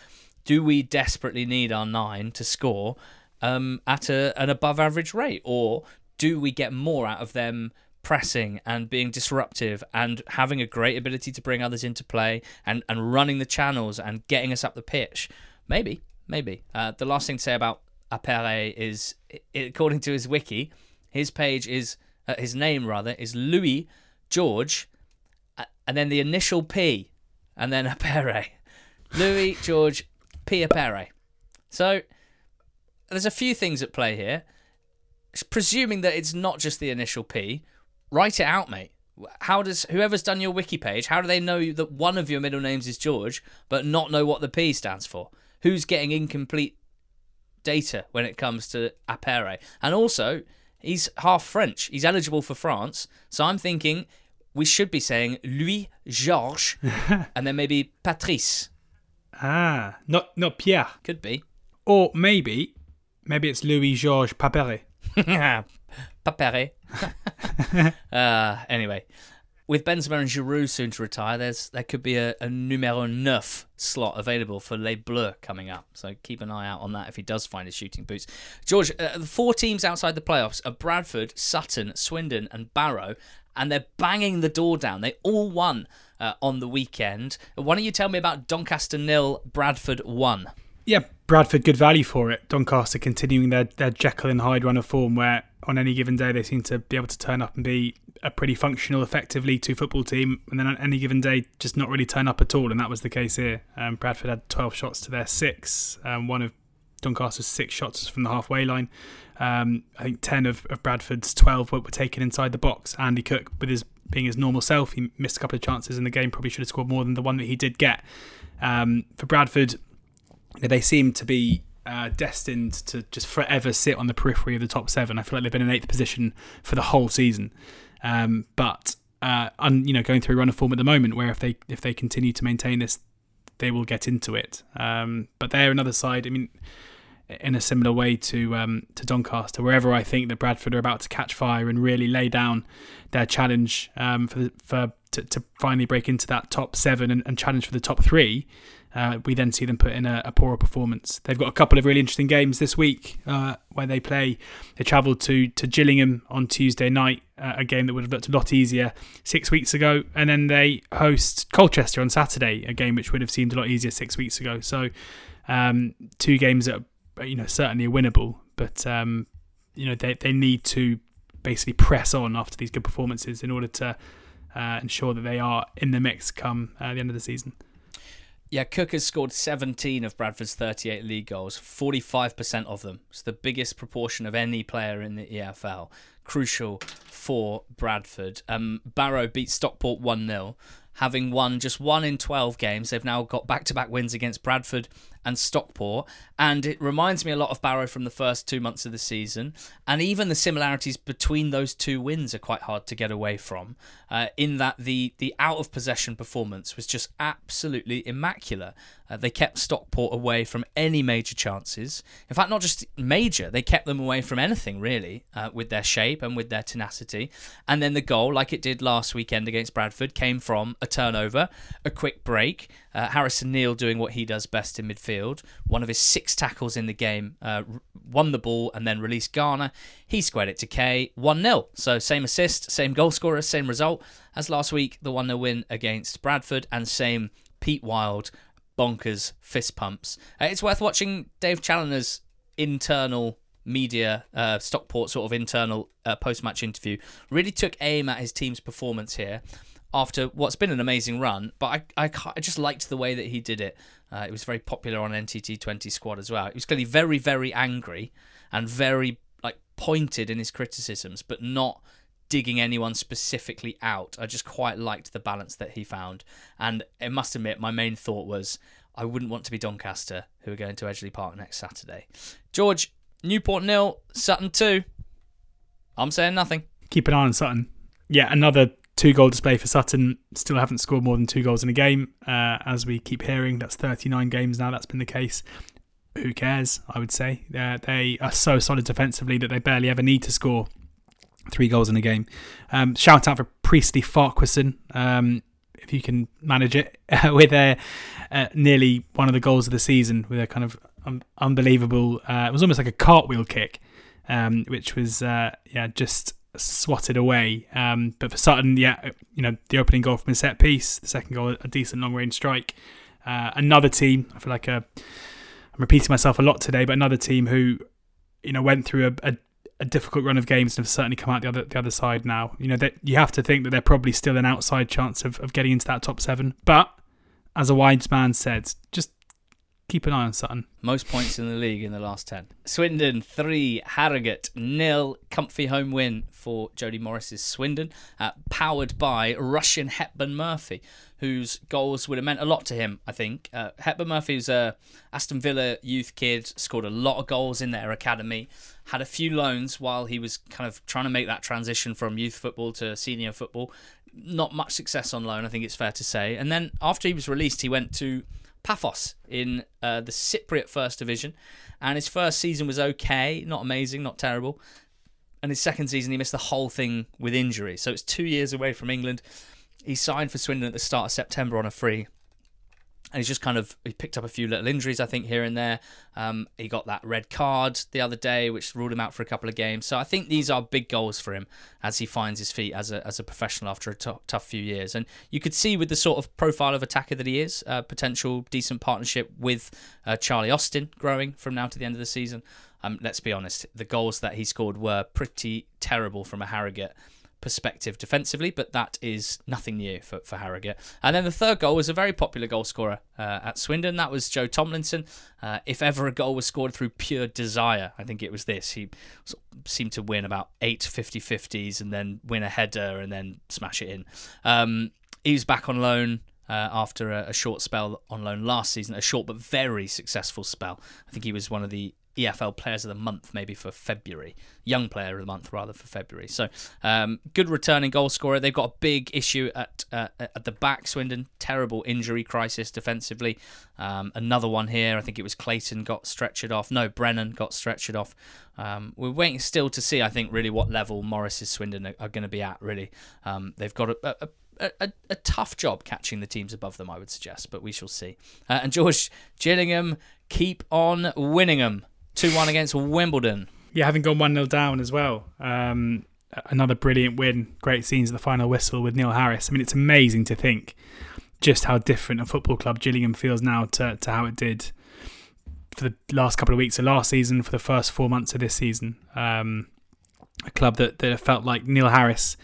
do we desperately need our nine to score um, at a, an above average rate, or do we get more out of them pressing and being disruptive and having a great ability to bring others into play and, and running the channels and getting us up the pitch? Maybe, maybe. Uh, the last thing to say about Apere is, according to his wiki, his page is uh, his name rather is Louis George, uh, and then the initial P, and then Apere, Louis George P Apere. So there's a few things at play here. Presuming that it's not just the initial P, write it out, mate. How does whoever's done your wiki page? How do they know that one of your middle names is George, but not know what the P stands for? Who's getting incomplete data when it comes to Apere. And also, he's half French. He's eligible for France. So I'm thinking we should be saying Louis Georges and then maybe Patrice. Ah, not not Pierre. Could be. Or maybe maybe it's Louis Georges Papere. Papere. uh, anyway, with Benzema and Giroud soon to retire, there's there could be a, a numero neuf slot available for Les Bleus coming up. So keep an eye out on that if he does find his shooting boots. George, uh, the four teams outside the playoffs are Bradford, Sutton, Swindon, and Barrow, and they're banging the door down. They all won uh, on the weekend. Why don't you tell me about Doncaster nil, Bradford one? Yeah, Bradford good value for it. Doncaster continuing their their Jekyll and Hyde run of form, where on any given day they seem to be able to turn up and be a pretty functional, effective League Two football team, and then on any given day just not really turn up at all, and that was the case here. Um, Bradford had 12 shots to their six. Um, one of Doncaster's six shots from the halfway line. Um, I think 10 of, of Bradford's 12 were, were taken inside the box. Andy Cook, with his being his normal self, he missed a couple of chances in the game. Probably should have scored more than the one that he did get. Um, for Bradford, they seem to be uh, destined to just forever sit on the periphery of the top seven. I feel like they've been in eighth position for the whole season. Um, but uh, un, you know, going through a run of form at the moment, where if they if they continue to maintain this, they will get into it. Um, but they're another side. I mean, in a similar way to um, to Doncaster, wherever I think that Bradford are about to catch fire and really lay down their challenge um, for the, for to, to, finally break into that top seven and, and challenge for the top three uh, we then see them put in a, a, poorer performance. They've got a couple of really interesting games this week uh, where they play. They travelled to to Gillingham on Tuesday night, uh, a game that would have looked a lot easier six weeks ago, and then they host Colchester on Saturday, a game which would have seemed a lot easier six weeks ago. So, um, two games that are, you know certainly are winnable, but um, you know they they need to basically press on after these good performances in order to uh, ensure that they are in the mix come uh, the end of the season. Yeah, Cook has scored 17 of Bradford's 38 league goals, 45% of them. It's the biggest proportion of any player in the EFL. Crucial for Bradford. Um, Barrow beat Stockport 1 0 having won just one in 12 games. They've now got back to back wins against Bradford and Stockport. And it reminds me a lot of Barrow from the first two months of the season. And even the similarities between those two wins are quite hard to get away from, uh, in that the, the out of possession performance was just absolutely immaculate. Uh, they kept Stockport away from any major chances. In fact, not just major, they kept them away from anything really uh, with their shape and with their tenacity. And then the goal, like it did last weekend against Bradford, came from a turnover, a quick break. Uh, Harrison Neal doing what he does best in midfield. One of his six tackles in the game, uh, won the ball and then released Garner. He squared it to Kay 1 0. So same assist, same goal scorer, same result as last week, the 1 0 win against Bradford, and same Pete Wild bonkers fist pumps. Uh, it's worth watching Dave Challinor's internal media, uh, Stockport sort of internal uh, post match interview. Really took aim at his team's performance here after what's been an amazing run, but I, I, I just liked the way that he did it. Uh, it was very popular on NTT 20 squad as well. He was clearly very, very angry and very like pointed in his criticisms, but not digging anyone specifically out. I just quite liked the balance that he found. And I must admit, my main thought was I wouldn't want to be Doncaster, who are going to Edgeley Park next Saturday. George, Newport nil, Sutton two. I'm saying nothing. Keep an eye on Sutton. Yeah, another two goal display for Sutton. Still haven't scored more than two goals in a game, uh, as we keep hearing. That's 39 games now. That's been the case. Who cares? I would say uh, they are so solid defensively that they barely ever need to score three goals in a game. Um, shout out for Priestley Farquharson, um, if you can manage it, with a, uh, nearly one of the goals of the season with a kind of unbelievable. Uh, it was almost like a cartwheel kick, um, which was uh, yeah just swatted away. Um, but for Sutton, yeah, you know the opening goal from a set piece, the second goal a decent long range strike. Uh, another team, I feel like a, I'm repeating myself a lot today, but another team who you know went through a, a a difficult run of games and have certainly come out the other the other side now. You know that you have to think that they're probably still an outside chance of, of getting into that top seven. But as a wise man said, just keep an eye on Sutton. Most points in the league in the last 10. Swindon 3, Harrogate nil. Comfy home win for Jody Morris's Swindon, uh, powered by Rushian Hepburn Murphy, whose goals would have meant a lot to him, I think. Uh, Hepburn Murphy was a Aston Villa youth kid, scored a lot of goals in their academy, had a few loans while he was kind of trying to make that transition from youth football to senior football. Not much success on loan, I think it's fair to say. And then after he was released, he went to Paphos in uh, the Cypriot First Division, and his first season was okay, not amazing, not terrible. And his second season, he missed the whole thing with injury. So it's two years away from England. He signed for Swindon at the start of September on a free. And he's just kind of he picked up a few little injuries, I think, here and there. Um, he got that red card the other day, which ruled him out for a couple of games. So I think these are big goals for him as he finds his feet as a as a professional after a t- tough few years. And you could see with the sort of profile of attacker that he is, uh, potential decent partnership with uh, Charlie Austin growing from now to the end of the season. Um, let's be honest, the goals that he scored were pretty terrible from a Harrogate perspective defensively, but that is nothing new for, for Harrogate. And then the third goal was a very popular goal scorer uh, at Swindon. That was Joe Tomlinson. Uh, if ever a goal was scored through pure desire, I think it was this. He seemed to win about eight 50 50s and then win a header and then smash it in. Um, he was back on loan. Uh, after a, a, short spell on loan last season, a short but very successful spell. I think he was one of the EFL Players of the Month, maybe for February. Young Player of the Month, rather, for February. So, um, good returning goal scorer. They've got a big issue at uh, at the back, Swindon. Terrible injury crisis defensively. Um, another one here. I think it was Clayton got stretchered off. No, Brennan got stretchered off. Um, we're waiting still to see, I think, really what level Morris's Swindon are, are going to be at, really. Um, they've got a, a a, a, tough job catching the teams above them, I would suggest, but we shall see. Uh, and George Gillingham keep on winning them. 2 1 against Wimbledon. Yeah, having gone 1 0 down as well. Um, another brilliant win. Great scenes at the final whistle with Neil Harris. I mean, it's amazing to think just how different a football club Gillingham feels now to, to how it did for the last couple of weeks of last season, for the first four months of this season. Um, a club that, that felt like Neil Harris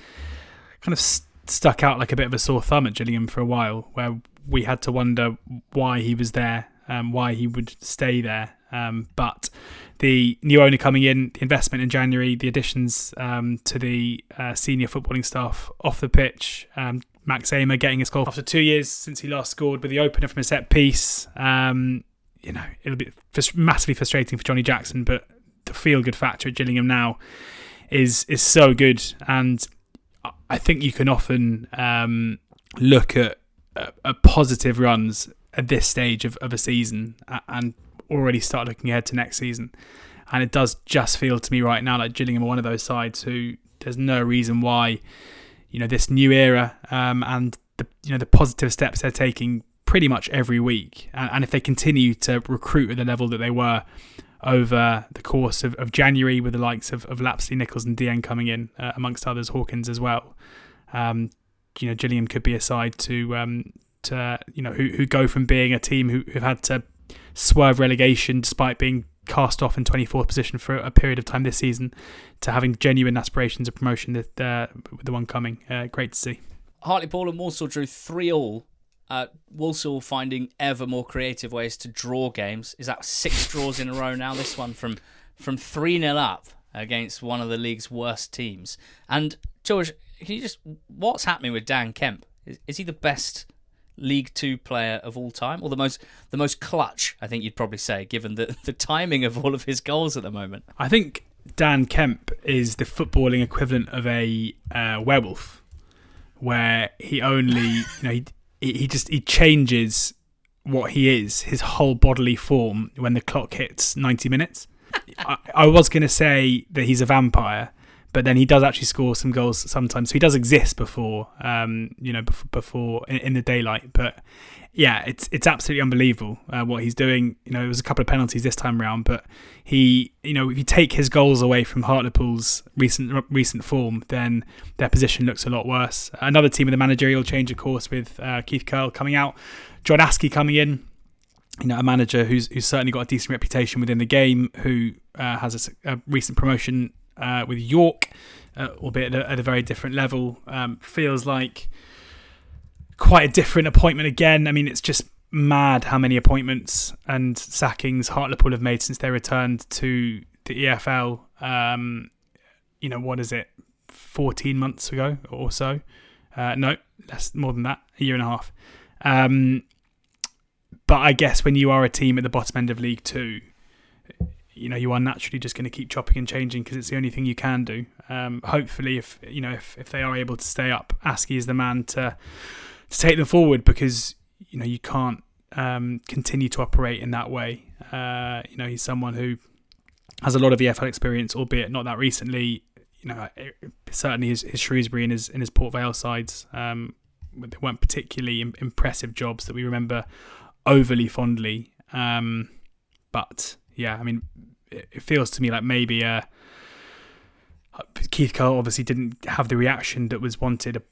kind of st- stuck out like a bit of a sore thumb at Gillingham for a while, where we had to wonder why he was there, um, why he would stay there. Um, but the new owner coming in, the investment in January, the additions um, to the uh, senior footballing staff off the pitch, um, Max Ehmer getting his goal after two years since he last scored with the opener from a set piece. Um, you know, it'll be massively frustrating for Johnny Jackson, but the feel good factor at Gillingham now is is so good, and I think you can often um, look at, at positive runs at this stage of, of a season and already start looking ahead to next season. And it does just feel to me right now like Gillingham are one of those sides who there's no reason why, you know, this new era um, and the you know the positive steps they're taking pretty much every week, and, and if they continue to recruit at the level that they were over the course of, of January with the likes of, of Lapslie, Nichols, and Dieng coming in, uh, amongst others, Hawkins as well. Um, you know, Gillingham could be a side to um, to you know who who go from being a team who, who've had to swerve relegation despite being cast off in 24th position for a period of time this season to having genuine aspirations of promotion with, uh, with the one coming. Uh, great to see. Hartlepool and Walsall drew 3 all. Uh, Walsall finding ever more creative ways to draw games. Is that six draws in a row now? This one from from 3 0 up against one of the league's worst teams. And George, can you just what's happening with Dan Kemp? Is, is he the best League Two player of all time, or the most the most clutch, I think you'd probably say, given the the timing of all of his goals at the moment. I think Dan Kemp is the footballing equivalent of a uh, werewolf, where he only you know he he just he changes what he is, his whole bodily form when the clock hits ninety minutes. I, I was going to say that he's a vampire, but then he does actually score some goals sometimes. So he does exist before, um, you know, before, before in, in, the daylight. But yeah, it's it's absolutely unbelievable uh, what he's doing. You know, it was a couple of penalties this time round, but he, you know, if you take his goals away from Hartlepool's recent recent form, then their position looks a lot worse. Another team with a managerial change, of course, with uh, Keith Curle coming out, John Askey coming in you know, a manager who's who's certainly got a decent reputation within the game, who uh, has a, a, recent promotion uh, with York, uh, albeit at a, at a, very different level. Um, feels like quite a different appointment again. I mean, it's just mad how many appointments and sackings Hartlepool have made since they returned to the EFL. Um, you know, what is it, 14 months ago or so? Uh, no, less more than that, a year and a half. Um, but I guess when you are a team at the bottom end of League Two, you know you are naturally just going to keep chopping and changing because it's the only thing you can do. Um, hopefully, if you know if, if they are able to stay up, Askey is the man to to take them forward because you know you can't um, continue to operate in that way. Uh, you know he's someone who has a lot of EFL experience, albeit not that recently. You know certainly his, his Shrewsbury and his in his Port Vale sides um, they weren't particularly impressive jobs that we remember overly fondly. Um, but yeah, I mean, it, feels to me like maybe uh, Keith Curle obviously didn't have the reaction that was wanted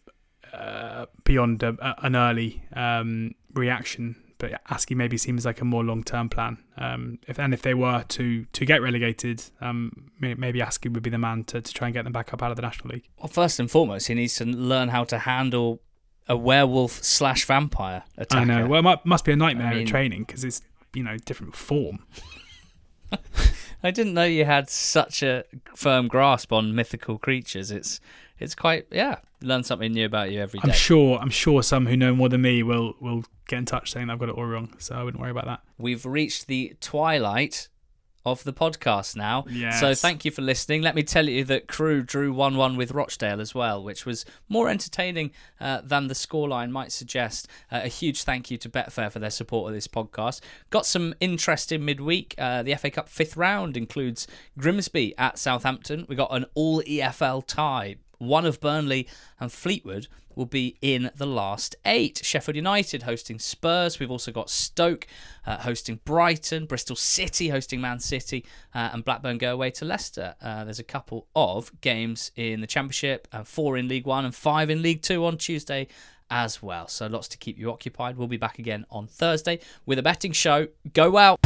uh, beyond a, a, an early um, reaction. But Askey maybe seems like a more long-term plan. Um, if and if they were to to get relegated, um, maybe Askey would be the man to, to try and get them back up out of the National League. Well, first and foremost, he needs to learn how to handle a werewolf slash vampire attacker. I know. Well, it might, must be a nightmare I mean, at training because it's you know different form. I didn't know you had such a firm grasp on mythical creatures. It's it's quite yeah. Learn something new about you every day. I'm sure. I'm sure some who know more than me will will get in touch saying I've got it all wrong. So I wouldn't worry about that. We've reached the twilight of the podcast now. Yes. So thank you for listening. Let me tell you that Crewe drew 1 1 with Rochdale as well, which was more entertaining uh, than the scoreline might suggest. Uh, a huge thank you to Betfair for their support of this podcast. Got some interest in midweek. Uh, the FA Cup fifth round includes Grimsby at Southampton. We got an all EFL tie. One of Burnley and Fleetwood will be in the last eight. Sheffield United hosting Spurs. We've also got Stoke uh, hosting Brighton, Bristol City hosting Man City, uh, and Blackburn go away to Leicester. Uh, there's a couple of games in the Championship, and four in League One, and five in League Two on Tuesday as well. So lots to keep you occupied. We'll be back again on Thursday with a betting show. Go out.